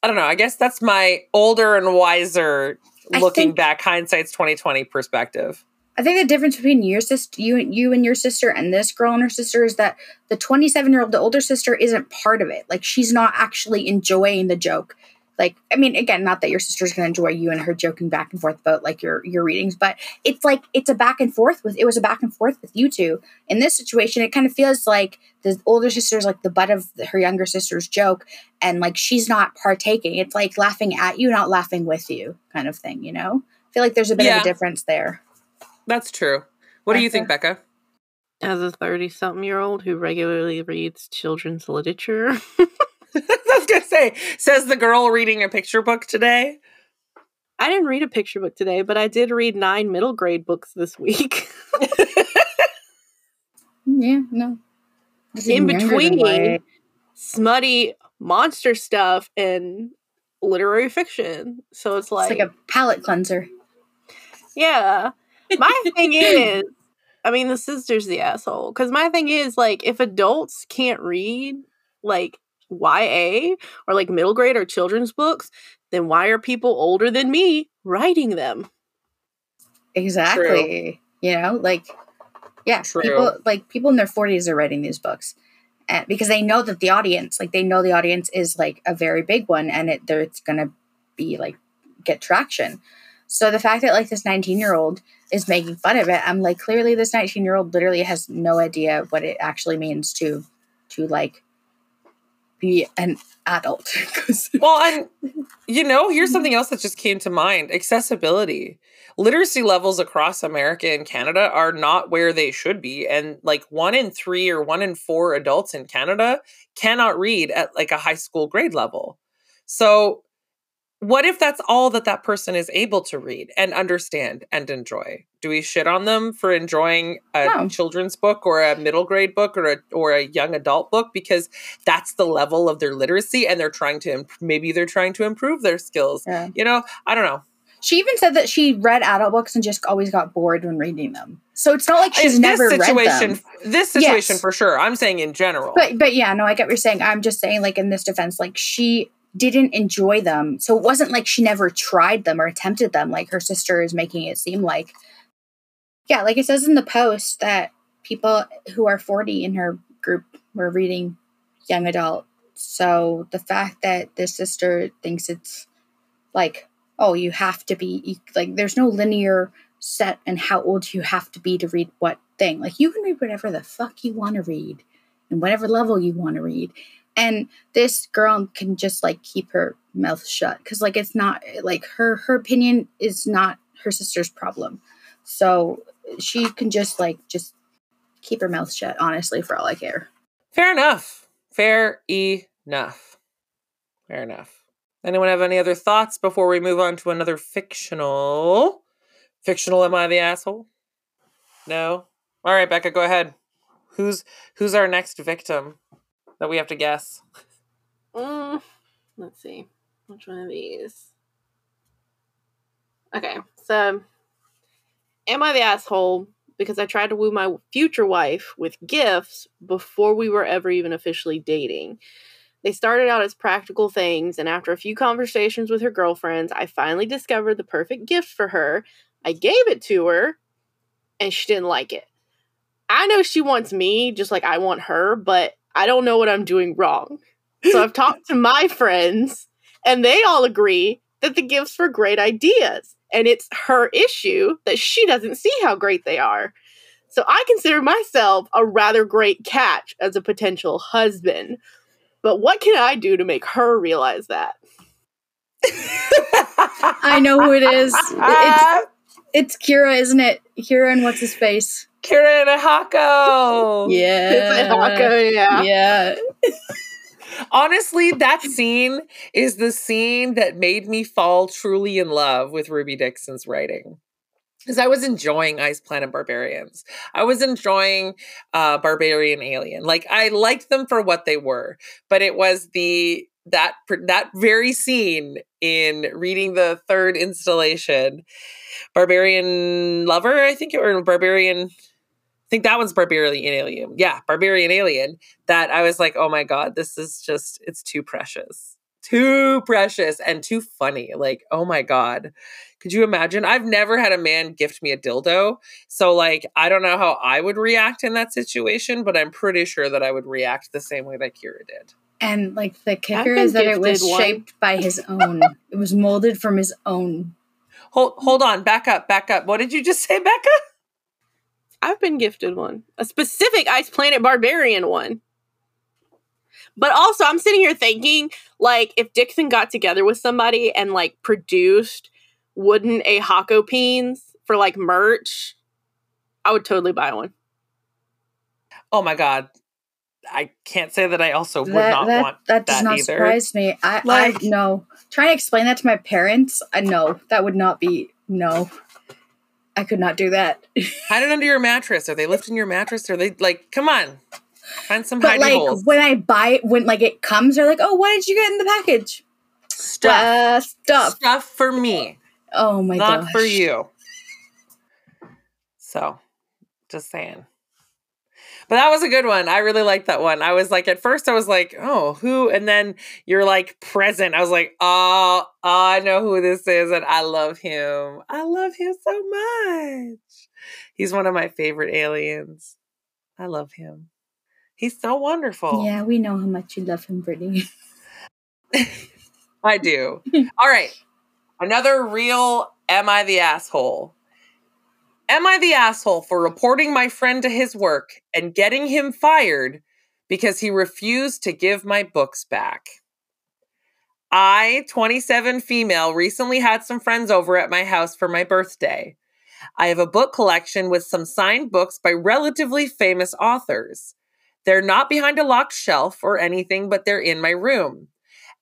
I don't know. I guess that's my older and wiser looking think, back hindsight's 2020 perspective. I think the difference between your sister, you, you and your sister, and this girl and her sister is that the 27 year old, the older sister, isn't part of it. Like she's not actually enjoying the joke. Like, I mean, again, not that your sister's gonna enjoy you and her joking back and forth about like your your readings, but it's like it's a back and forth with. It was a back and forth with you two. In this situation, it kind of feels like the older sister's like the butt of her younger sister's joke, and like she's not partaking. It's like laughing at you, not laughing with you, kind of thing. You know, I feel like there's a bit yeah. of a difference there. That's true. What do you think, Becca? As a 30 something year old who regularly reads children's literature. I was going to say, says the girl reading a picture book today. I didn't read a picture book today, but I did read nine middle grade books this week. yeah, no. In between smutty monster stuff and literary fiction. So it's like, it's like a palate cleanser. Yeah. My thing is, I mean, the sister's the asshole. Because my thing is, like, if adults can't read, like, YA or like middle grade or children's books, then why are people older than me writing them? Exactly. True. You know, like, yeah, True. people like people in their 40s are writing these books. And, because they know that the audience, like, they know the audience is like a very big one and it, it's going to be like get traction. So the fact that like this 19 year old is making fun of it, I'm like, clearly this 19 year old literally has no idea what it actually means to, to like be an adult. well, and you know, here's mm-hmm. something else that just came to mind accessibility. Literacy levels across America and Canada are not where they should be. And like one in three or one in four adults in Canada cannot read at like a high school grade level. So what if that's all that that person is able to read and understand and enjoy? Do we shit on them for enjoying a no. children's book or a middle grade book or a or a young adult book because that's the level of their literacy and they're trying to imp- maybe they're trying to improve their skills. Yeah. You know, I don't know. She even said that she read adult books and just always got bored when reading them. So it's not like she's never situation, read them. This situation yes. for sure. I'm saying in general. But but yeah, no, I get what you're saying. I'm just saying like in this defense, like she didn't enjoy them. So it wasn't like she never tried them or attempted them, like her sister is making it seem like. Yeah, like it says in the post that people who are 40 in her group were reading young adult So the fact that the sister thinks it's like, oh, you have to be like, there's no linear set and how old you have to be to read what thing. Like you can read whatever the fuck you want to read and whatever level you want to read. And this girl can just like keep her mouth shut because like it's not like her her opinion is not her sister's problem. So she can just like just keep her mouth shut, honestly, for all I care. Fair enough. Fair enough. Fair enough. Anyone have any other thoughts before we move on to another fictional? Fictional am I the asshole? No? All right, Becca, go ahead. Who's who's our next victim that we have to guess? Mm, let's see. Which one of these? Okay, so am I the asshole because I tried to woo my future wife with gifts before we were ever even officially dating? They started out as practical things, and after a few conversations with her girlfriends, I finally discovered the perfect gift for her. I gave it to her, and she didn't like it. I know she wants me just like I want her, but I don't know what I'm doing wrong. So I've talked to my friends, and they all agree that the gifts were great ideas. And it's her issue that she doesn't see how great they are. So I consider myself a rather great catch as a potential husband. But what can I do to make her realize that? I know who it is. It's, it's Kira, isn't it? Kira and what's his face? Kira and Hako. Yeah. It's Hako, yeah. Yeah. Honestly, that scene is the scene that made me fall truly in love with Ruby Dixon's writing. Because I was enjoying Ice Planet Barbarians. I was enjoying uh, Barbarian Alien. Like I liked them for what they were, but it was the that that very scene in reading the third installation, Barbarian Lover, I think, it or Barbarian I think that one's Barbarian Alien. Yeah, Barbarian Alien. That I was like, oh my God, this is just, it's too precious. Too precious and too funny. Like, oh my God. Could you imagine? I've never had a man gift me a dildo. So, like, I don't know how I would react in that situation, but I'm pretty sure that I would react the same way that Kira did. And, like, the kicker is that it was one. shaped by his own, it was molded from his own. Hold, hold on, back up, back up. What did you just say, Becca? I've been gifted one, a specific Ice Planet Barbarian one. But also, I'm sitting here thinking, like, if Dixon got together with somebody and like produced wooden a Hako peens for like merch, I would totally buy one. Oh my god, I can't say that I also would that, not that, want that. does that not either. surprise me. I, like, I no. Trying to explain that to my parents, uh, I know that would not be no. I could not do that. Hide it under your mattress. Are they lifting your mattress? Are they like, come on, find some but like holes. when I buy it, when like it comes, they're like, oh, what did you get in the package? Stuff, uh, stuff, stuff for me. Oh my god, not gosh. for you. So, just saying. But that was a good one. I really liked that one. I was like, at first, I was like, oh, who? And then you're like present. I was like, oh, oh, I know who this is. And I love him. I love him so much. He's one of my favorite aliens. I love him. He's so wonderful. Yeah, we know how much you love him, Brittney. I do. All right. Another real Am I the Asshole? Am I the asshole for reporting my friend to his work and getting him fired because he refused to give my books back? I, 27 female, recently had some friends over at my house for my birthday. I have a book collection with some signed books by relatively famous authors. They're not behind a locked shelf or anything, but they're in my room.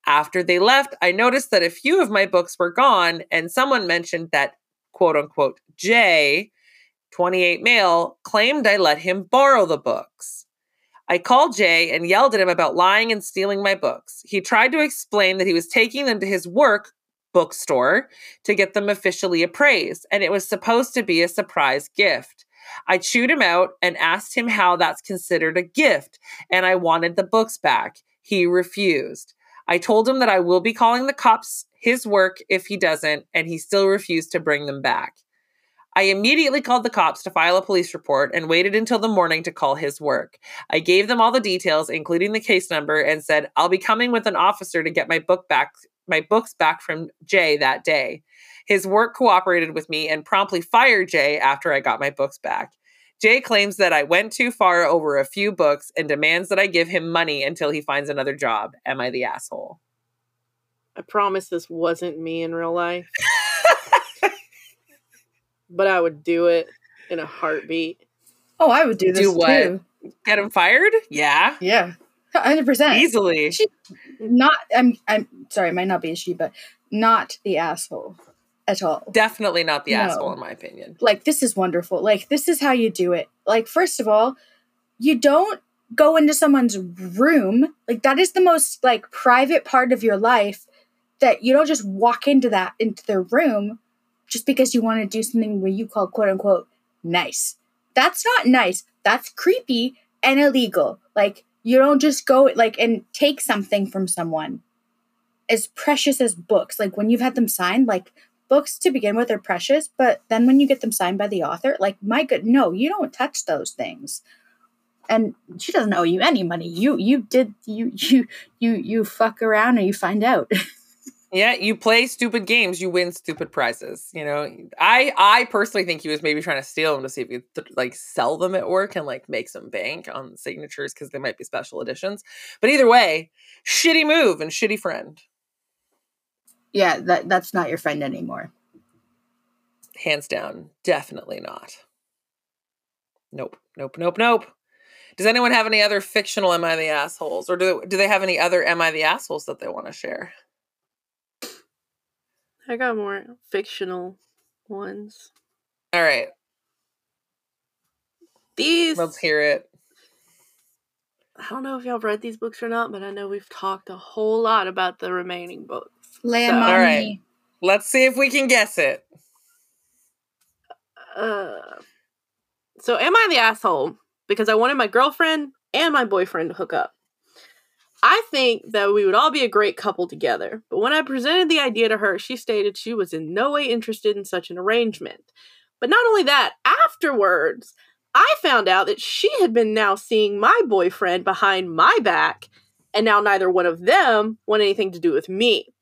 After they left, I noticed that a few of my books were gone, and someone mentioned that quote unquote Jay 28 male, claimed I let him borrow the books. I called Jay and yelled at him about lying and stealing my books. He tried to explain that he was taking them to his work bookstore to get them officially appraised, and it was supposed to be a surprise gift. I chewed him out and asked him how that's considered a gift, and I wanted the books back. He refused. I told him that I will be calling the cops his work if he doesn't, and he still refused to bring them back. I immediately called the cops to file a police report and waited until the morning to call his work. I gave them all the details, including the case number, and said, I'll be coming with an officer to get my book back my books back from Jay that day. His work cooperated with me and promptly fired Jay after I got my books back. Jay claims that I went too far over a few books and demands that I give him money until he finds another job. Am I the asshole? I promise this wasn't me in real life. But I would do it in a heartbeat. Oh, I would do this do what? too. Get him fired? Yeah. Yeah. 100%. Easily. She, not I'm I'm sorry, it might not be a she, but not the asshole at all. Definitely not the no. asshole in my opinion. Like this is wonderful. Like this is how you do it. Like first of all, you don't go into someone's room. Like that is the most like private part of your life that you don't just walk into that into their room just because you want to do something where you call quote unquote nice. That's not nice. That's creepy and illegal. Like you don't just go like and take something from someone as precious as books. Like when you've had them signed, like books to begin with are precious, but then when you get them signed by the author, like my good, no, you don't touch those things. And she doesn't owe you any money. You you did you you you you fuck around and you find out. Yeah, you play stupid games, you win stupid prizes. You know, I I personally think he was maybe trying to steal them to see if he could like sell them at work and like make some bank on signatures because they might be special editions. But either way, shitty move and shitty friend. Yeah, that that's not your friend anymore. Hands down, definitely not. Nope, nope, nope, nope. Does anyone have any other fictional "Am I the assholes" or do do they have any other "Am I the assholes" that they want to share? I got more fictional ones. All right. These. Let's hear it. I don't know if y'all read these books or not, but I know we've talked a whole lot about the remaining books. Lay so, all right. Let's see if we can guess it. Uh, so, am I the asshole because I wanted my girlfriend and my boyfriend to hook up? I think that we would all be a great couple together, but when I presented the idea to her, she stated she was in no way interested in such an arrangement. But not only that, afterwards, I found out that she had been now seeing my boyfriend behind my back, and now neither one of them want anything to do with me.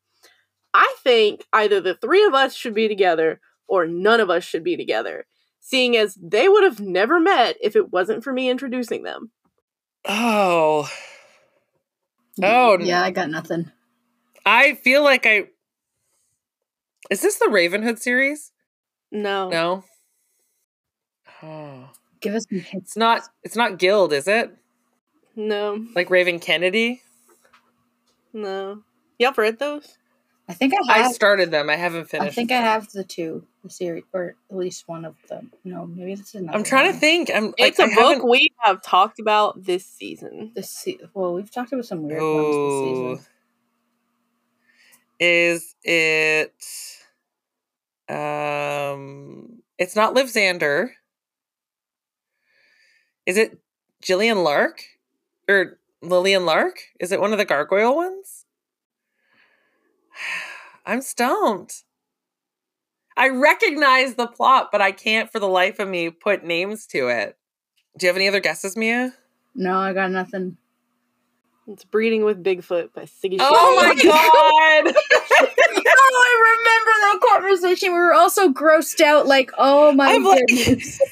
I think either the three of us should be together or none of us should be together, seeing as they would have never met if it wasn't for me introducing them. Oh, Oh yeah, I got nothing. I feel like I. Is this the Ravenhood series? No. No. Oh. Give us some hints. It's not. It's not Gild, is it? No. Like Raven Kennedy. No. Y'all read those? I think I have. I started them. I haven't finished. I think I have the two, the series, or at least one of them. No, maybe this is another. I'm trying one. to think. I'm. It's like, a I book we have talked about this season. This se- well, we've talked about some weird Ooh. ones this season. Is it? Um, it's not Liv Zander. Is it Jillian Lark or Lillian Lark? Is it one of the gargoyle ones? I'm stumped. I recognize the plot, but I can't for the life of me put names to it. Do you have any other guesses, Mia? No, I got nothing. It's Breeding with Bigfoot by Siggy Oh my god! oh, I remember that conversation. We were also grossed out, like, oh my I'm goodness. Like,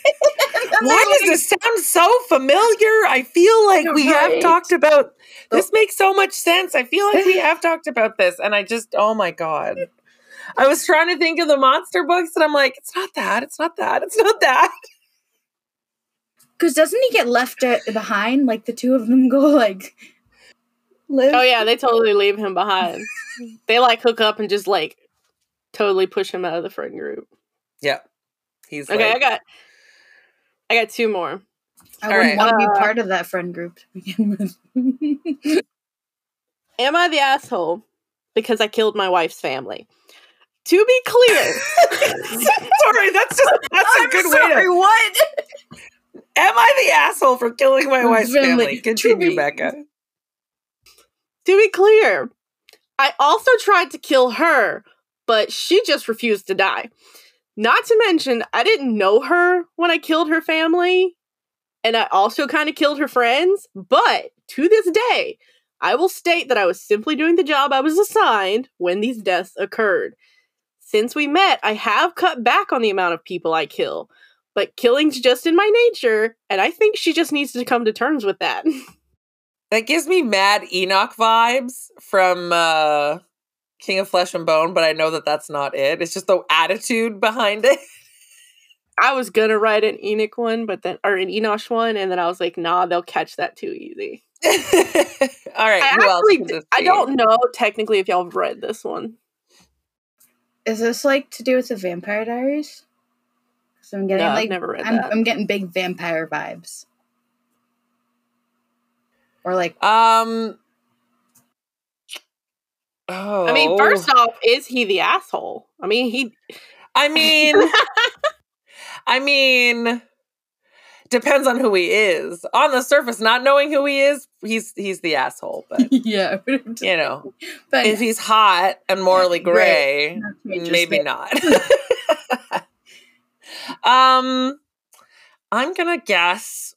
why does this sound so familiar? I feel like we right. have talked about oh. this oh. makes so much sense. I feel like we have talked about this, and I just, oh my god. I was trying to think of the monster books, and I'm like, it's not that, it's not that, it's not that. Because doesn't he get left behind? Like the two of them go like live. Oh yeah, they totally leave him behind. they like hook up and just like totally push him out of the friend group. Yeah, he's okay. Like, I got, I got two more. I All wouldn't right. want to be uh, part of that friend group to begin with. Am I the asshole because I killed my wife's family? To be clear, sorry, that's just that's I'm a good sorry, way to. What? Am I the asshole for killing my wife's family? family? Continue, be, Becca. To be clear, I also tried to kill her, but she just refused to die. Not to mention, I didn't know her when I killed her family, and I also kind of killed her friends. But to this day, I will state that I was simply doing the job I was assigned when these deaths occurred. Since we met, I have cut back on the amount of people I kill, but killing's just in my nature, and I think she just needs to come to terms with that. that gives me mad Enoch vibes from uh King of Flesh and Bone, but I know that that's not it. It's just the attitude behind it. I was gonna write an Enoch one, but then or an Enosh one, and then I was like, nah, they'll catch that too easy. All right, I actually, I don't know technically if y'all have read this one. Is this like to do with the Vampire Diaries? So I'm getting No, I've like never read I'm, that. I'm getting big vampire vibes. Or like Um. Oh, I mean, first off, is he the asshole? I mean, he. I mean, I mean, depends on who he is. On the surface, not knowing who he is, he's he's the asshole. But yeah, you know, but if he's hot and morally gray, too maybe not. um, I'm gonna guess.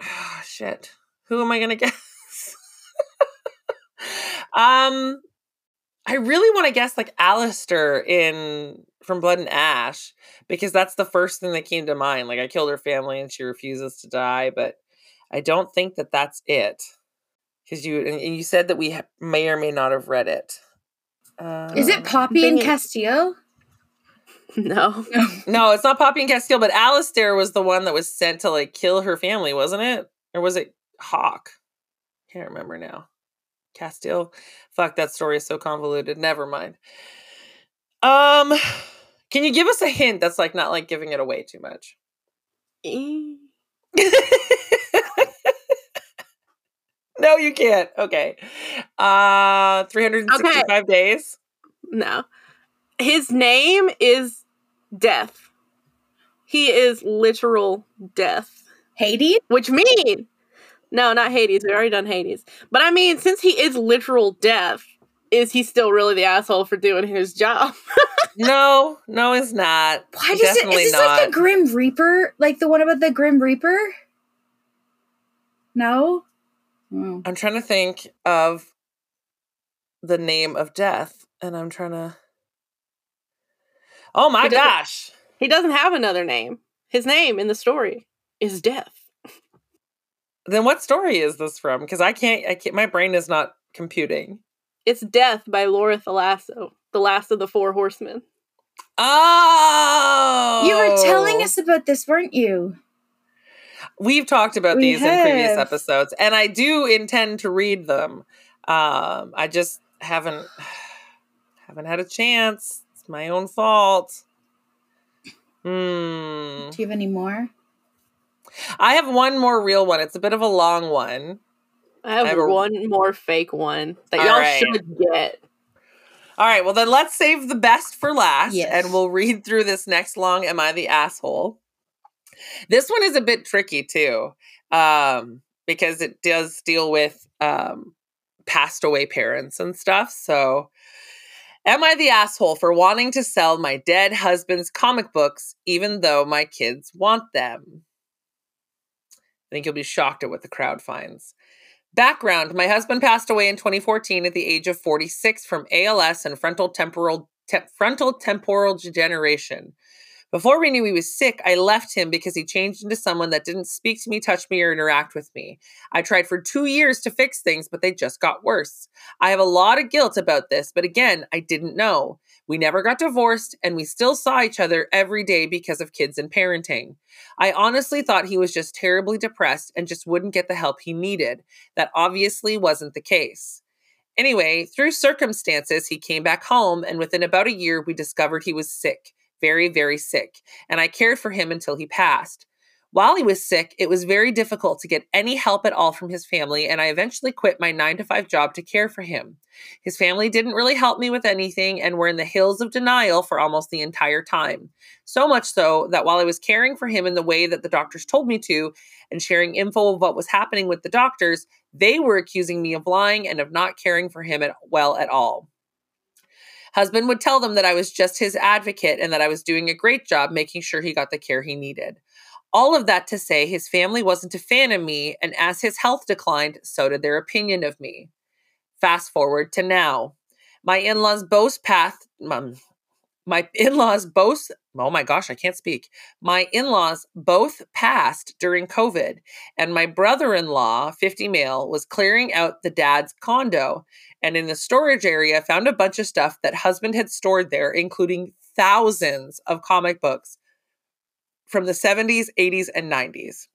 shit, who am I gonna guess? um, I really want to guess like Alastir in from Blood and Ash because that's the first thing that came to mind. Like I killed her family and she refuses to die, but I don't think that that's it. Because you and and you said that we ha- may or may not have read it. Uh, Is it Poppy and Casteel? No. No, it's not Poppy and Casteel. but Alastir was the one that was sent to like kill her family, wasn't it? Or was it Hawk? Can't remember now. Casteel. Fuck, that story is so convoluted. Never mind. Um, can you give us a hint that's like not like giving it away too much? No, you can't. Okay. Uh 365 days. No. His name is Death. He is literal death. Hades? Which mean no, not Hades. We've already done Hades. But I mean, since he is literal death, is he still really the asshole for doing his job? No, no, it's not. Why does it Definitely is this not. like the Grim Reaper? Like the one about the Grim Reaper? No? Oh. I'm trying to think of the name of death, and I'm trying to. Oh my He doesn't- gosh! he doesn't have another name. His name in the story is Death. Then what story is this from? Because I can't. I can't. My brain is not computing. It's Death by Laura Thalassa, the last of the four horsemen. Oh, You were telling us about this, weren't you? We've talked about We these in previous episodes, and I do intend to read them. Um, I just haven't haven't had a chance. It's my own fault. Hmm. Do you have any more? I have one more real one. It's a bit of a long one. I have I have a- one more fake one that All y'all right. should get. All right, well then let's save the best for last Yes. and we'll read through this next long am I the asshole? This one is a bit tricky too. Um because it does deal with um passed away parents and stuff. So am I the asshole for wanting to sell my dead husband's comic books even though my kids want them? I think you'll be shocked at what the crowd finds. Background My husband passed away in 2014 at the age of 46 from ALS and frontal temporal, te- frontal temporal degeneration. Before we knew he was sick, I left him because he changed into someone that didn't speak to me, touch me, or interact with me. I tried for two years to fix things, but they just got worse. I have a lot of guilt about this, but again, I didn't know. We never got divorced, and we still saw each other every day because of kids and parenting. I honestly thought he was just terribly depressed and just wouldn't get the help he needed. That obviously wasn't the case. Anyway, through circumstances, he came back home, and within about a year, we discovered he was sick, very, very sick, and I cared for him until he passed. While he was sick, it was very difficult to get any help at all from his family, and I eventually quit my nine to five job to care for him. His family didn't really help me with anything and were in the hills of denial for almost the entire time. So much so that while I was caring for him in the way that the doctors told me to and sharing info of what was happening with the doctors, they were accusing me of lying and of not caring for him at, well at all. Husband would tell them that I was just his advocate and that I was doing a great job making sure he got the care he needed. All of that to say, his family wasn't a fan of me, and as his health declined, so did their opinion of me. Fast forward to now. My in laws both passed, um, my in laws both, oh my gosh, I can't speak. My in laws both passed during COVID, and my brother in law, 50 male, was clearing out the dad's condo and in the storage area found a bunch of stuff that husband had stored there, including thousands of comic books from the 70s, 80s, and 90s.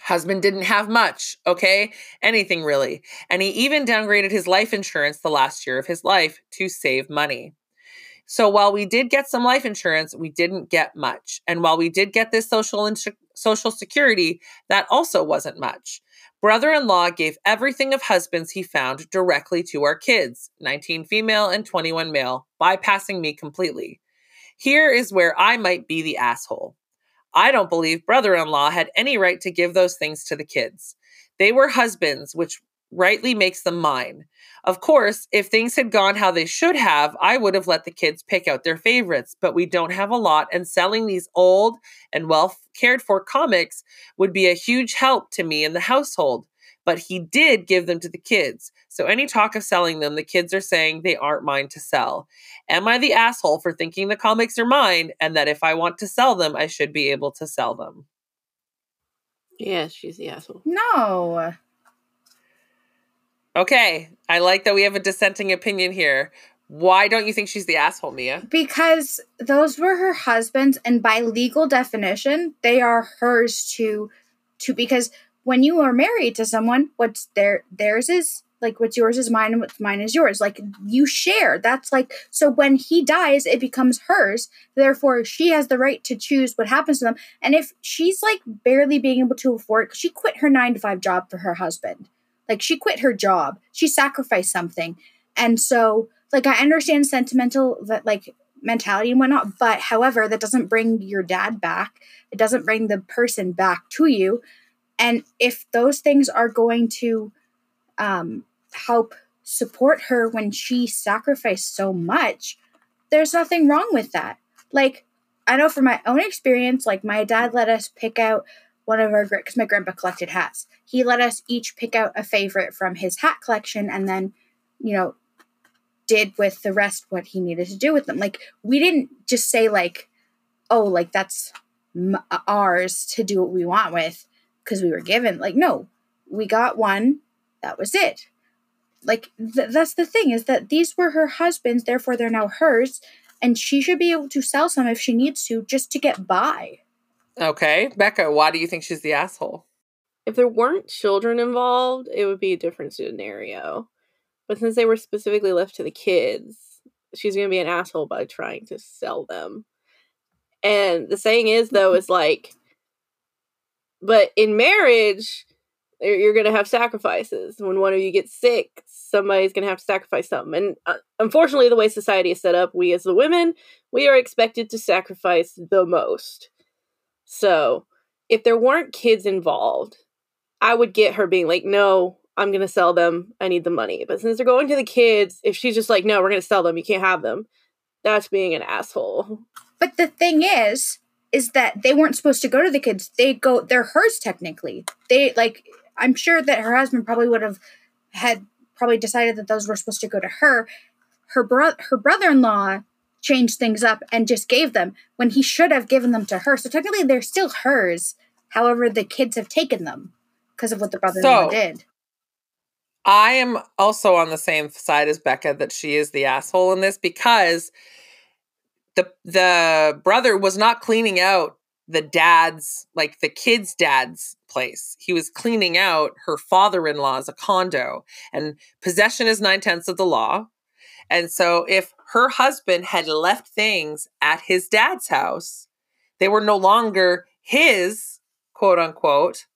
Husband didn't have much, okay? Anything really. And he even downgraded his life insurance the last year of his life to save money. So while we did get some life insurance, we didn't get much. And while we did get this social ins- social security, that also wasn't much. Brother-in-law gave everything of husbands he found directly to our kids, 19 female and 21 male, bypassing me completely. Here is where I might be the asshole. I don't believe brother-in-law had any right to give those things to the kids. They were husbands, which rightly makes them mine. Of course, if things had gone how they should have, I would have let the kids pick out their favorites, but we don't have a lot, and selling these old and well cared for comics would be a huge help to me in the household. But he did give them to the kids. So any talk of selling them, the kids are saying they aren't mine to sell. Am I the asshole for thinking the comics are mine and that if I want to sell them, I should be able to sell them? Yes, she's the asshole. No. Okay, I like that we have a dissenting opinion here. Why don't you think she's the asshole, Mia? Because those were her husband's, and by legal definition, they are hers to to because when you are married to someone, what's their theirs is like what's yours is mine and what's mine is yours. Like you share. That's like so when he dies, it becomes hers. Therefore, she has the right to choose what happens to them. And if she's like barely being able to afford, she quit her nine to five job for her husband like she quit her job. She sacrificed something. And so like I understand sentimental that like mentality and whatnot, but however, that doesn't bring your dad back. It doesn't bring the person back to you. And if those things are going to um, help support her when she sacrificed so much, there's nothing wrong with that. Like, I know from my own experience, like my dad let us pick out one of our because my grandpa collected hats. He let us each pick out a favorite from his hat collection, and then, you know, did with the rest what he needed to do with them. Like we didn't just say like, oh, like that's ours to do what we want with because we were given. Like no, we got one. That was it. Like th- that's the thing is that these were her husband's, therefore they're now hers, and she should be able to sell some if she needs to just to get by. Okay. Becca, why do you think she's the asshole? If there weren't children involved, it would be a different scenario. But since they were specifically left to the kids, she's going to be an asshole by trying to sell them. And the saying is, though, is like, but in marriage, you're going to have sacrifices. When one of you gets sick, somebody's going to have to sacrifice something. And uh, unfortunately, the way society is set up, we as the women, we are expected to sacrifice the most. So if there weren't kids involved, I would get her being like, no, I'm going to sell them. I need the money. But since they're going to the kids, if she's just like, no, we're going to sell them, you can't have them, that's being an asshole. But the thing is, is that they weren't supposed to go to the kids. They go, they're hers technically. They like, I'm sure that her husband probably would have had probably decided that those were supposed to go to her. Her bro, her brother-in-law changed things up and just gave them when he should have given them to her. So technically, they're still hers. However, the kids have taken them because of what the brother-in-law so, did. I am also on the same side as Becca that she is the asshole in this because the the brother was not cleaning out the dad's like the kid's dad's place. He was cleaning out her father-in-law's a condo, and possession is nine tenths of the law. And so if her husband had left things at his dad's house, they were no longer his, quote unquote,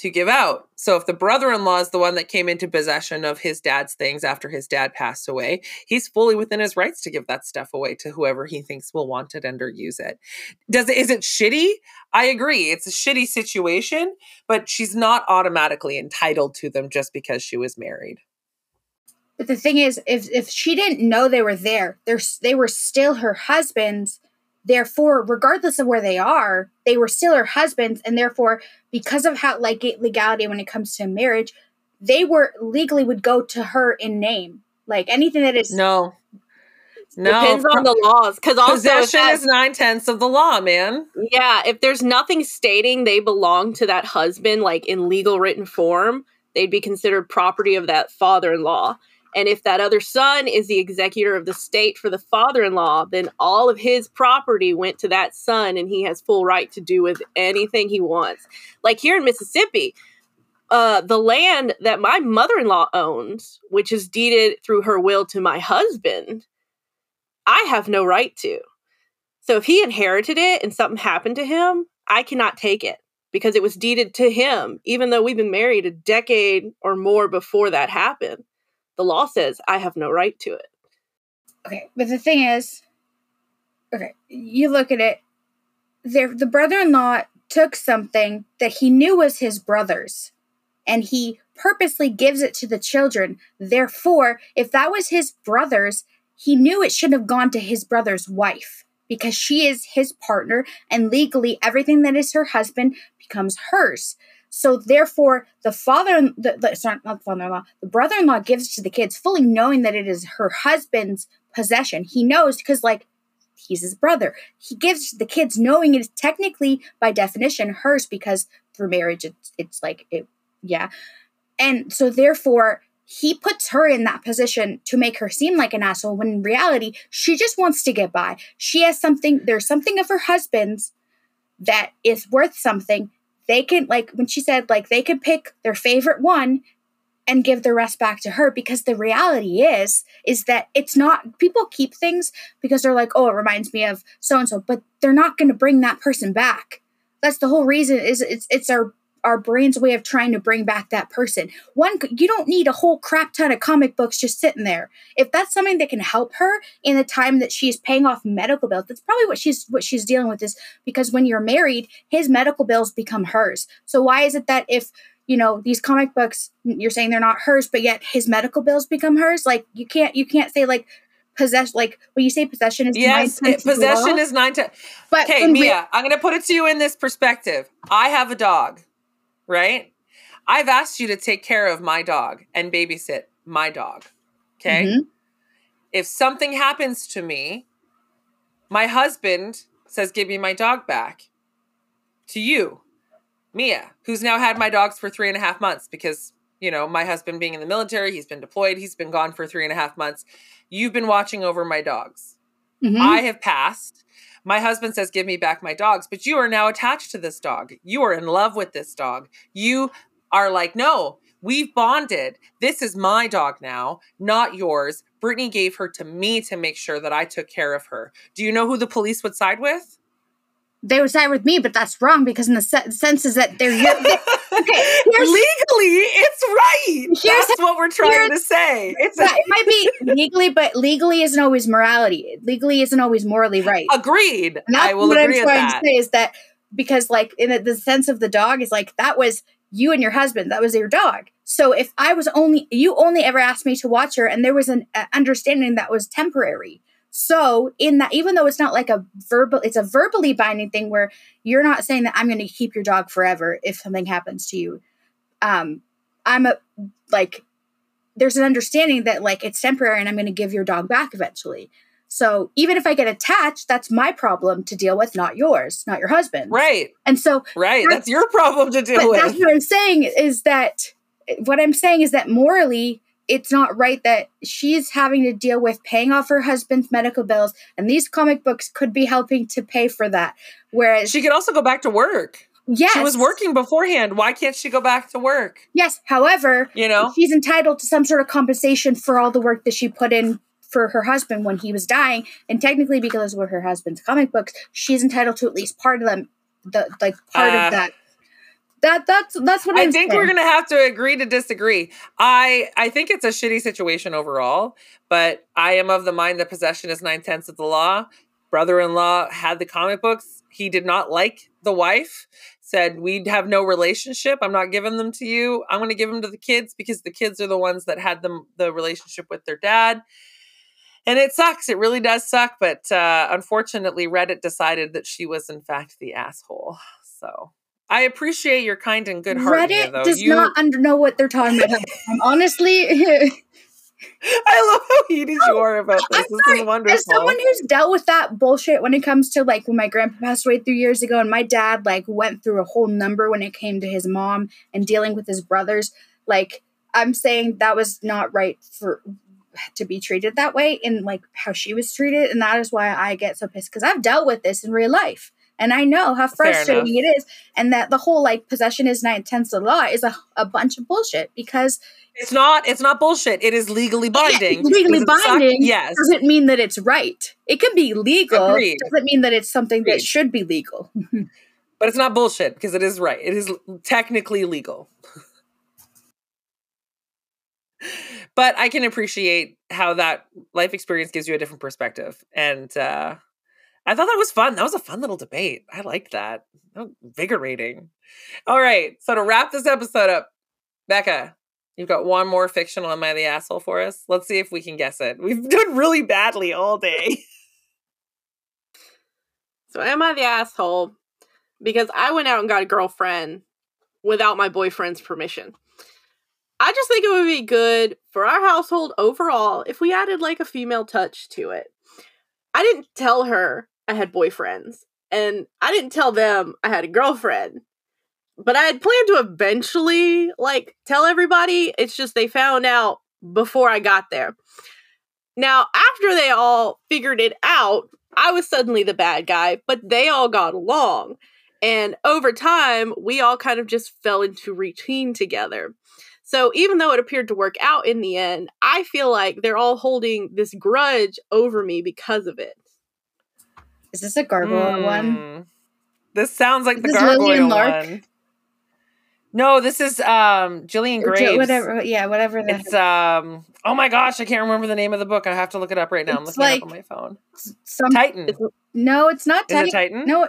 to give out. So if the brother in law is the one that came into possession of his dad's things after his dad passed away, he's fully within his rights to give that stuff away to whoever he thinks will want it and or use it. Does it is it shitty? I agree. It's a shitty situation, but she's not automatically entitled to them just because she was married. But the thing is, if if she didn't know they were there, they're they were still her husbands. Therefore, regardless of where they are, they were still her husbands, and therefore, because of how like legality when it comes to marriage, they were legally would go to her in name. Like anything that is no, no depends on the laws because possession is nine tenths of the law, man. Yeah, if there's nothing stating they belong to that husband, like in legal written form, they'd be considered property of that father-in-law. And if that other son is the executor of the state for the father in law, then all of his property went to that son and he has full right to do with anything he wants. Like here in Mississippi, uh, the land that my mother in law owns, which is deeded through her will to my husband, I have no right to. So if he inherited it and something happened to him, I cannot take it because it was deeded to him, even though we've been married a decade or more before that happened the law says I have no right to it. Okay, but the thing is, okay, you look at it. There, the brother-in-law took something that he knew was his brother's, and he purposely gives it to the children. Therefore, if that was his brother's, he knew it shouldn't have gone to his brother's wife because she is his partner, and legally, everything that is her husband becomes hers. So therefore, the father, the, the sorry, not the father-in-law, the brother-in-law gives to the kids, fully knowing that it is her husband's possession. He knows because, like, he's his brother. He gives the kids, knowing it is technically, by definition, hers because through marriage, it's it's like it, yeah. And so therefore, he puts her in that position to make her seem like an asshole when in reality, she just wants to get by. She has something. There's something of her husband's that is worth something they can like when she said like they could pick their favorite one and give the rest back to her because the reality is is that it's not people keep things because they're like oh it reminds me of so and so but they're not going to bring that person back. That's the whole reason is it's it's our our brain's way of trying to bring back that person. One, you don't need a whole crap ton of comic books just sitting there. If that's something that can help her in the time that she's paying off medical bills, that's probably what she's what she's dealing with. Is because when you're married, his medical bills become hers. So why is it that if you know these comic books, you're saying they're not hers, but yet his medical bills become hers? Like you can't you can't say like possession like when you say possession is yes it, possession is nine to but okay mia i'm gonna put it to you in this perspective i have a dog right? I've asked you to take care of my dog and babysit my dog. Okay. Mm-hmm. If something happens to me, my husband says, Give me my dog back. To you, Mia, who's now had my dogs for three and a half months because, you know, my husband being in the military, he's been deployed, he's been gone for three and a half months. You've been watching over my dogs. Mm-hmm. I have passed. My husband says, Give me back my dogs, but you are now attached to this dog. You are in love with this dog. You are like, No, we've bonded. This is my dog now, not yours. Brittney gave her to me to make sure that I took care of her. Do you know who the police would side with? They would side with me, but that's wrong because in the se- sense is that they're okay, legally, it's right. That's what we're trying to say. It's a- it might be legally, but legally isn't always morality. Legally isn't always morally right. Agreed. I will what agree I'm trying that. to say is that because, like, in the, the sense of the dog is like that was you and your husband. That was your dog. So if I was only you only ever asked me to watch her, and there was an uh, understanding that was temporary. So in that, even though it's not like a verbal, it's a verbally binding thing where you're not saying that I'm going to keep your dog forever if something happens to you. Um, I'm a like, there's an understanding that like it's temporary and I'm going to give your dog back eventually. So even if I get attached, that's my problem to deal with, not yours, not your husband. Right. And so right, that's, that's your problem to deal with. That's what I'm saying is that what I'm saying is that morally it's not right that she's having to deal with paying off her husband's medical bills and these comic books could be helping to pay for that. Whereas she could also go back to work. Yes she was working beforehand. Why can't she go back to work? Yes. However you know? she's entitled to some sort of compensation for all the work that she put in for her husband when he was dying. And technically because of her husband's comic books she's entitled to at least part of them the like part uh, of that that that's that's what i I'm think saying. we're gonna have to agree to disagree i i think it's a shitty situation overall but i am of the mind that possession is nine tenths of the law brother-in-law had the comic books. He did not like the wife. Said we'd have no relationship. I'm not giving them to you. I'm going to give them to the kids because the kids are the ones that had them the relationship with their dad. And it sucks. It really does suck. But uh, unfortunately, Reddit decided that she was in fact the asshole. So I appreciate your kind and good heart. Reddit though. does you... not under know what they're talking about. Um, honestly. I love how heated you are about this. I'm this sorry. is wonderful. As someone who's dealt with that bullshit when it comes to like when my grandpa passed away three years ago, and my dad like went through a whole number when it came to his mom and dealing with his brothers. Like I'm saying that was not right for to be treated that way in like how she was treated, and that is why I get so pissed because I've dealt with this in real life. And I know how frustrating it is, and that the whole like possession is nine tenths of the law is a, a bunch of bullshit because it's not. It's not bullshit. It is legally binding. Yeah, legally binding. Yes. Doesn't mean that it's right. It can be legal. Agreed. Doesn't mean that it's something Agreed. that should be legal. but it's not bullshit because it is right. It is technically legal. but I can appreciate how that life experience gives you a different perspective. And uh, I thought that was fun. That was a fun little debate. I like that. invigorating. All right. So to wrap this episode up, Becca, You've got one more fictional Am I the Asshole for us? Let's see if we can guess it. We've done really badly all day. so, am I the asshole? Because I went out and got a girlfriend without my boyfriend's permission. I just think it would be good for our household overall if we added like a female touch to it. I didn't tell her I had boyfriends, and I didn't tell them I had a girlfriend but I had planned to eventually like tell everybody. It's just they found out before I got there. Now, after they all figured it out, I was suddenly the bad guy, but they all got along. And over time, we all kind of just fell into routine together. So even though it appeared to work out in the end, I feel like they're all holding this grudge over me because of it. Is this a gargoyle mm. one? This sounds like Is the gargoyle one. No, this is um Gillian Graves. Whatever, yeah, whatever. The it's um. Oh my gosh, I can't remember the name of the book. I have to look it up right now. I'm looking like it up on my phone. Some, Titan. It's, no, it's not Titan. Is it Titan? No,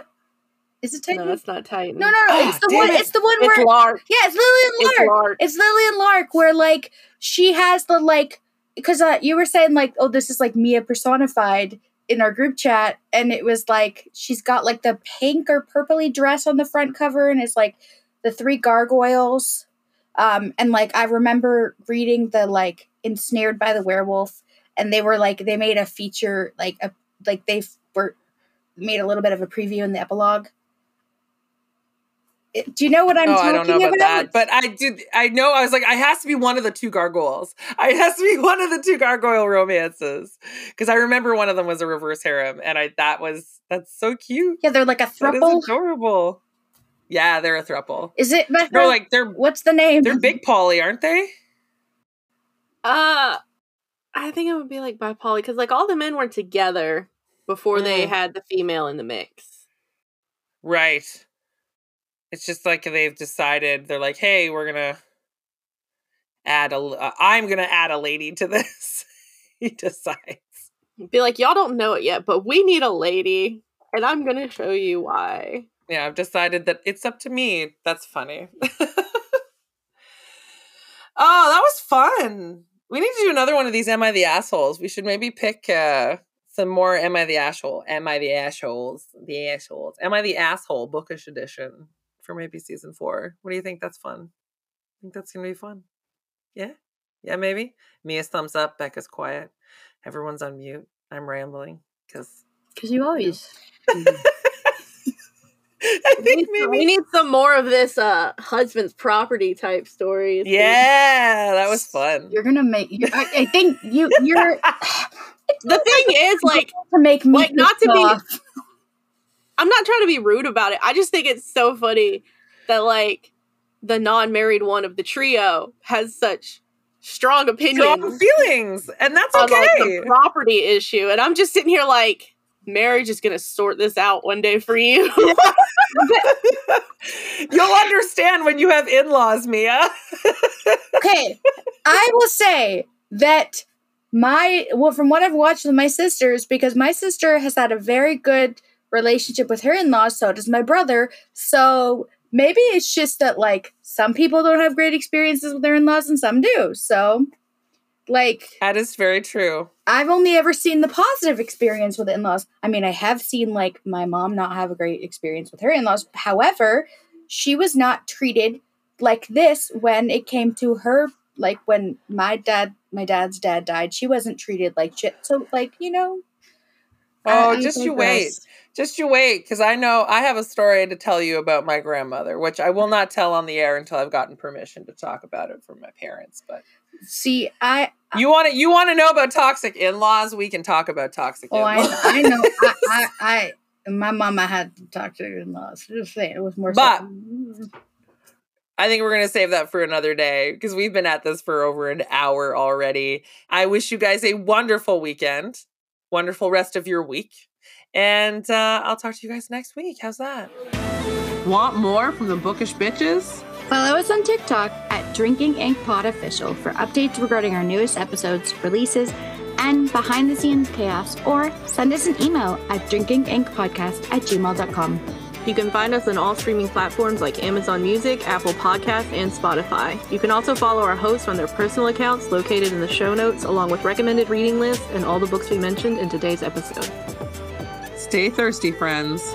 is it Titan? No, it's not Titan. No, no, no. Oh, it's the one. It. It's the one it's where Lark. Yeah, it's Lillian Lark. It's, Lark. it's Lillian Lark, where like she has the like because uh, you were saying like, oh, this is like Mia personified in our group chat, and it was like she's got like the pink or purpley dress on the front cover, and it's like the three gargoyles um, and like I remember reading the like ensnared by the werewolf, and they were like they made a feature like a like they were made a little bit of a preview in the epilogue. It, do you know what I'm oh, talking I don't know about, about? that, but I did. I know. I was like, I has to be one of the two gargoyles. I has to be one of the two gargoyle romances because I remember one of them was a reverse harem, and I that was that's so cute. Yeah, they're like a throuple. adorable. Yeah, they're a thruple. Is it? But no, like they're. What's the name? They're big poly, aren't they? Uh, I think it would be like bi poly because like all the men were together before mm. they had the female in the mix. Right. It's just like they've decided they're like, hey, we're gonna add a. Uh, I'm gonna add a lady to this. he decides. Be like, y'all don't know it yet, but we need a lady, and I'm gonna show you why. Yeah, I've decided that it's up to me. That's funny. oh, that was fun. We need to do another one of these Am I the Assholes? We should maybe pick uh, some more Am I the Asshole? Am I the Assholes? The Assholes. Am I the Asshole bookish edition for maybe season four. What do you think? That's fun. I think that's gonna be fun. Yeah? Yeah, maybe. Mia's thumbs up, Becca's quiet. Everyone's on mute. I'm rambling because because you always. I think we need, maybe we need some more of this uh husband's property type stories. Yeah, that was fun. You're gonna make. I, I think you. You're. the thing is, like, to make me like not to be. I'm not trying to be rude about it. I just think it's so funny that like the non-married one of the trio has such strong opinions, strong feelings, and that's okay. On, like, the property issue, and I'm just sitting here like marriage is going to sort this out one day for you. You'll understand when you have in laws, Mia. okay. I will say that my well from what i've watched with my sisters because my sister has had a very good relationship with her in-laws so does my brother. So maybe it's just that like some people don't have great experiences with their in-laws and some do. So like that is very true. I've only ever seen the positive experience with in-laws. I mean i have seen like my mom not have a great experience with her in-laws. However she was not treated like this when it came to her like when my dad my dad's dad died. She wasn't treated like shit. So like you know oh just you wait. just you wait because i know i have a story to tell you about my grandmother which i will not tell on the air until i've gotten permission to talk about it from my parents but see i you want to you want to know about toxic in-laws? We can talk about toxic oh i, I know. I, I, I my mama had toxic in-laws. Just saying it was more but so- I think we're going to save that for another day because we've been at this for over an hour already. I wish you guys a wonderful weekend, wonderful rest of your week. And uh, I'll talk to you guys next week. How's that? Want more from the bookish bitches? Follow us on TikTok at Drinking Ink Pod Official for updates regarding our newest episodes, releases, and behind the scenes chaos, or send us an email at drinkinginkpodcast at gmail.com. You can find us on all streaming platforms like Amazon Music, Apple Podcasts, and Spotify. You can also follow our hosts on their personal accounts located in the show notes, along with recommended reading lists and all the books we mentioned in today's episode. Stay thirsty, friends.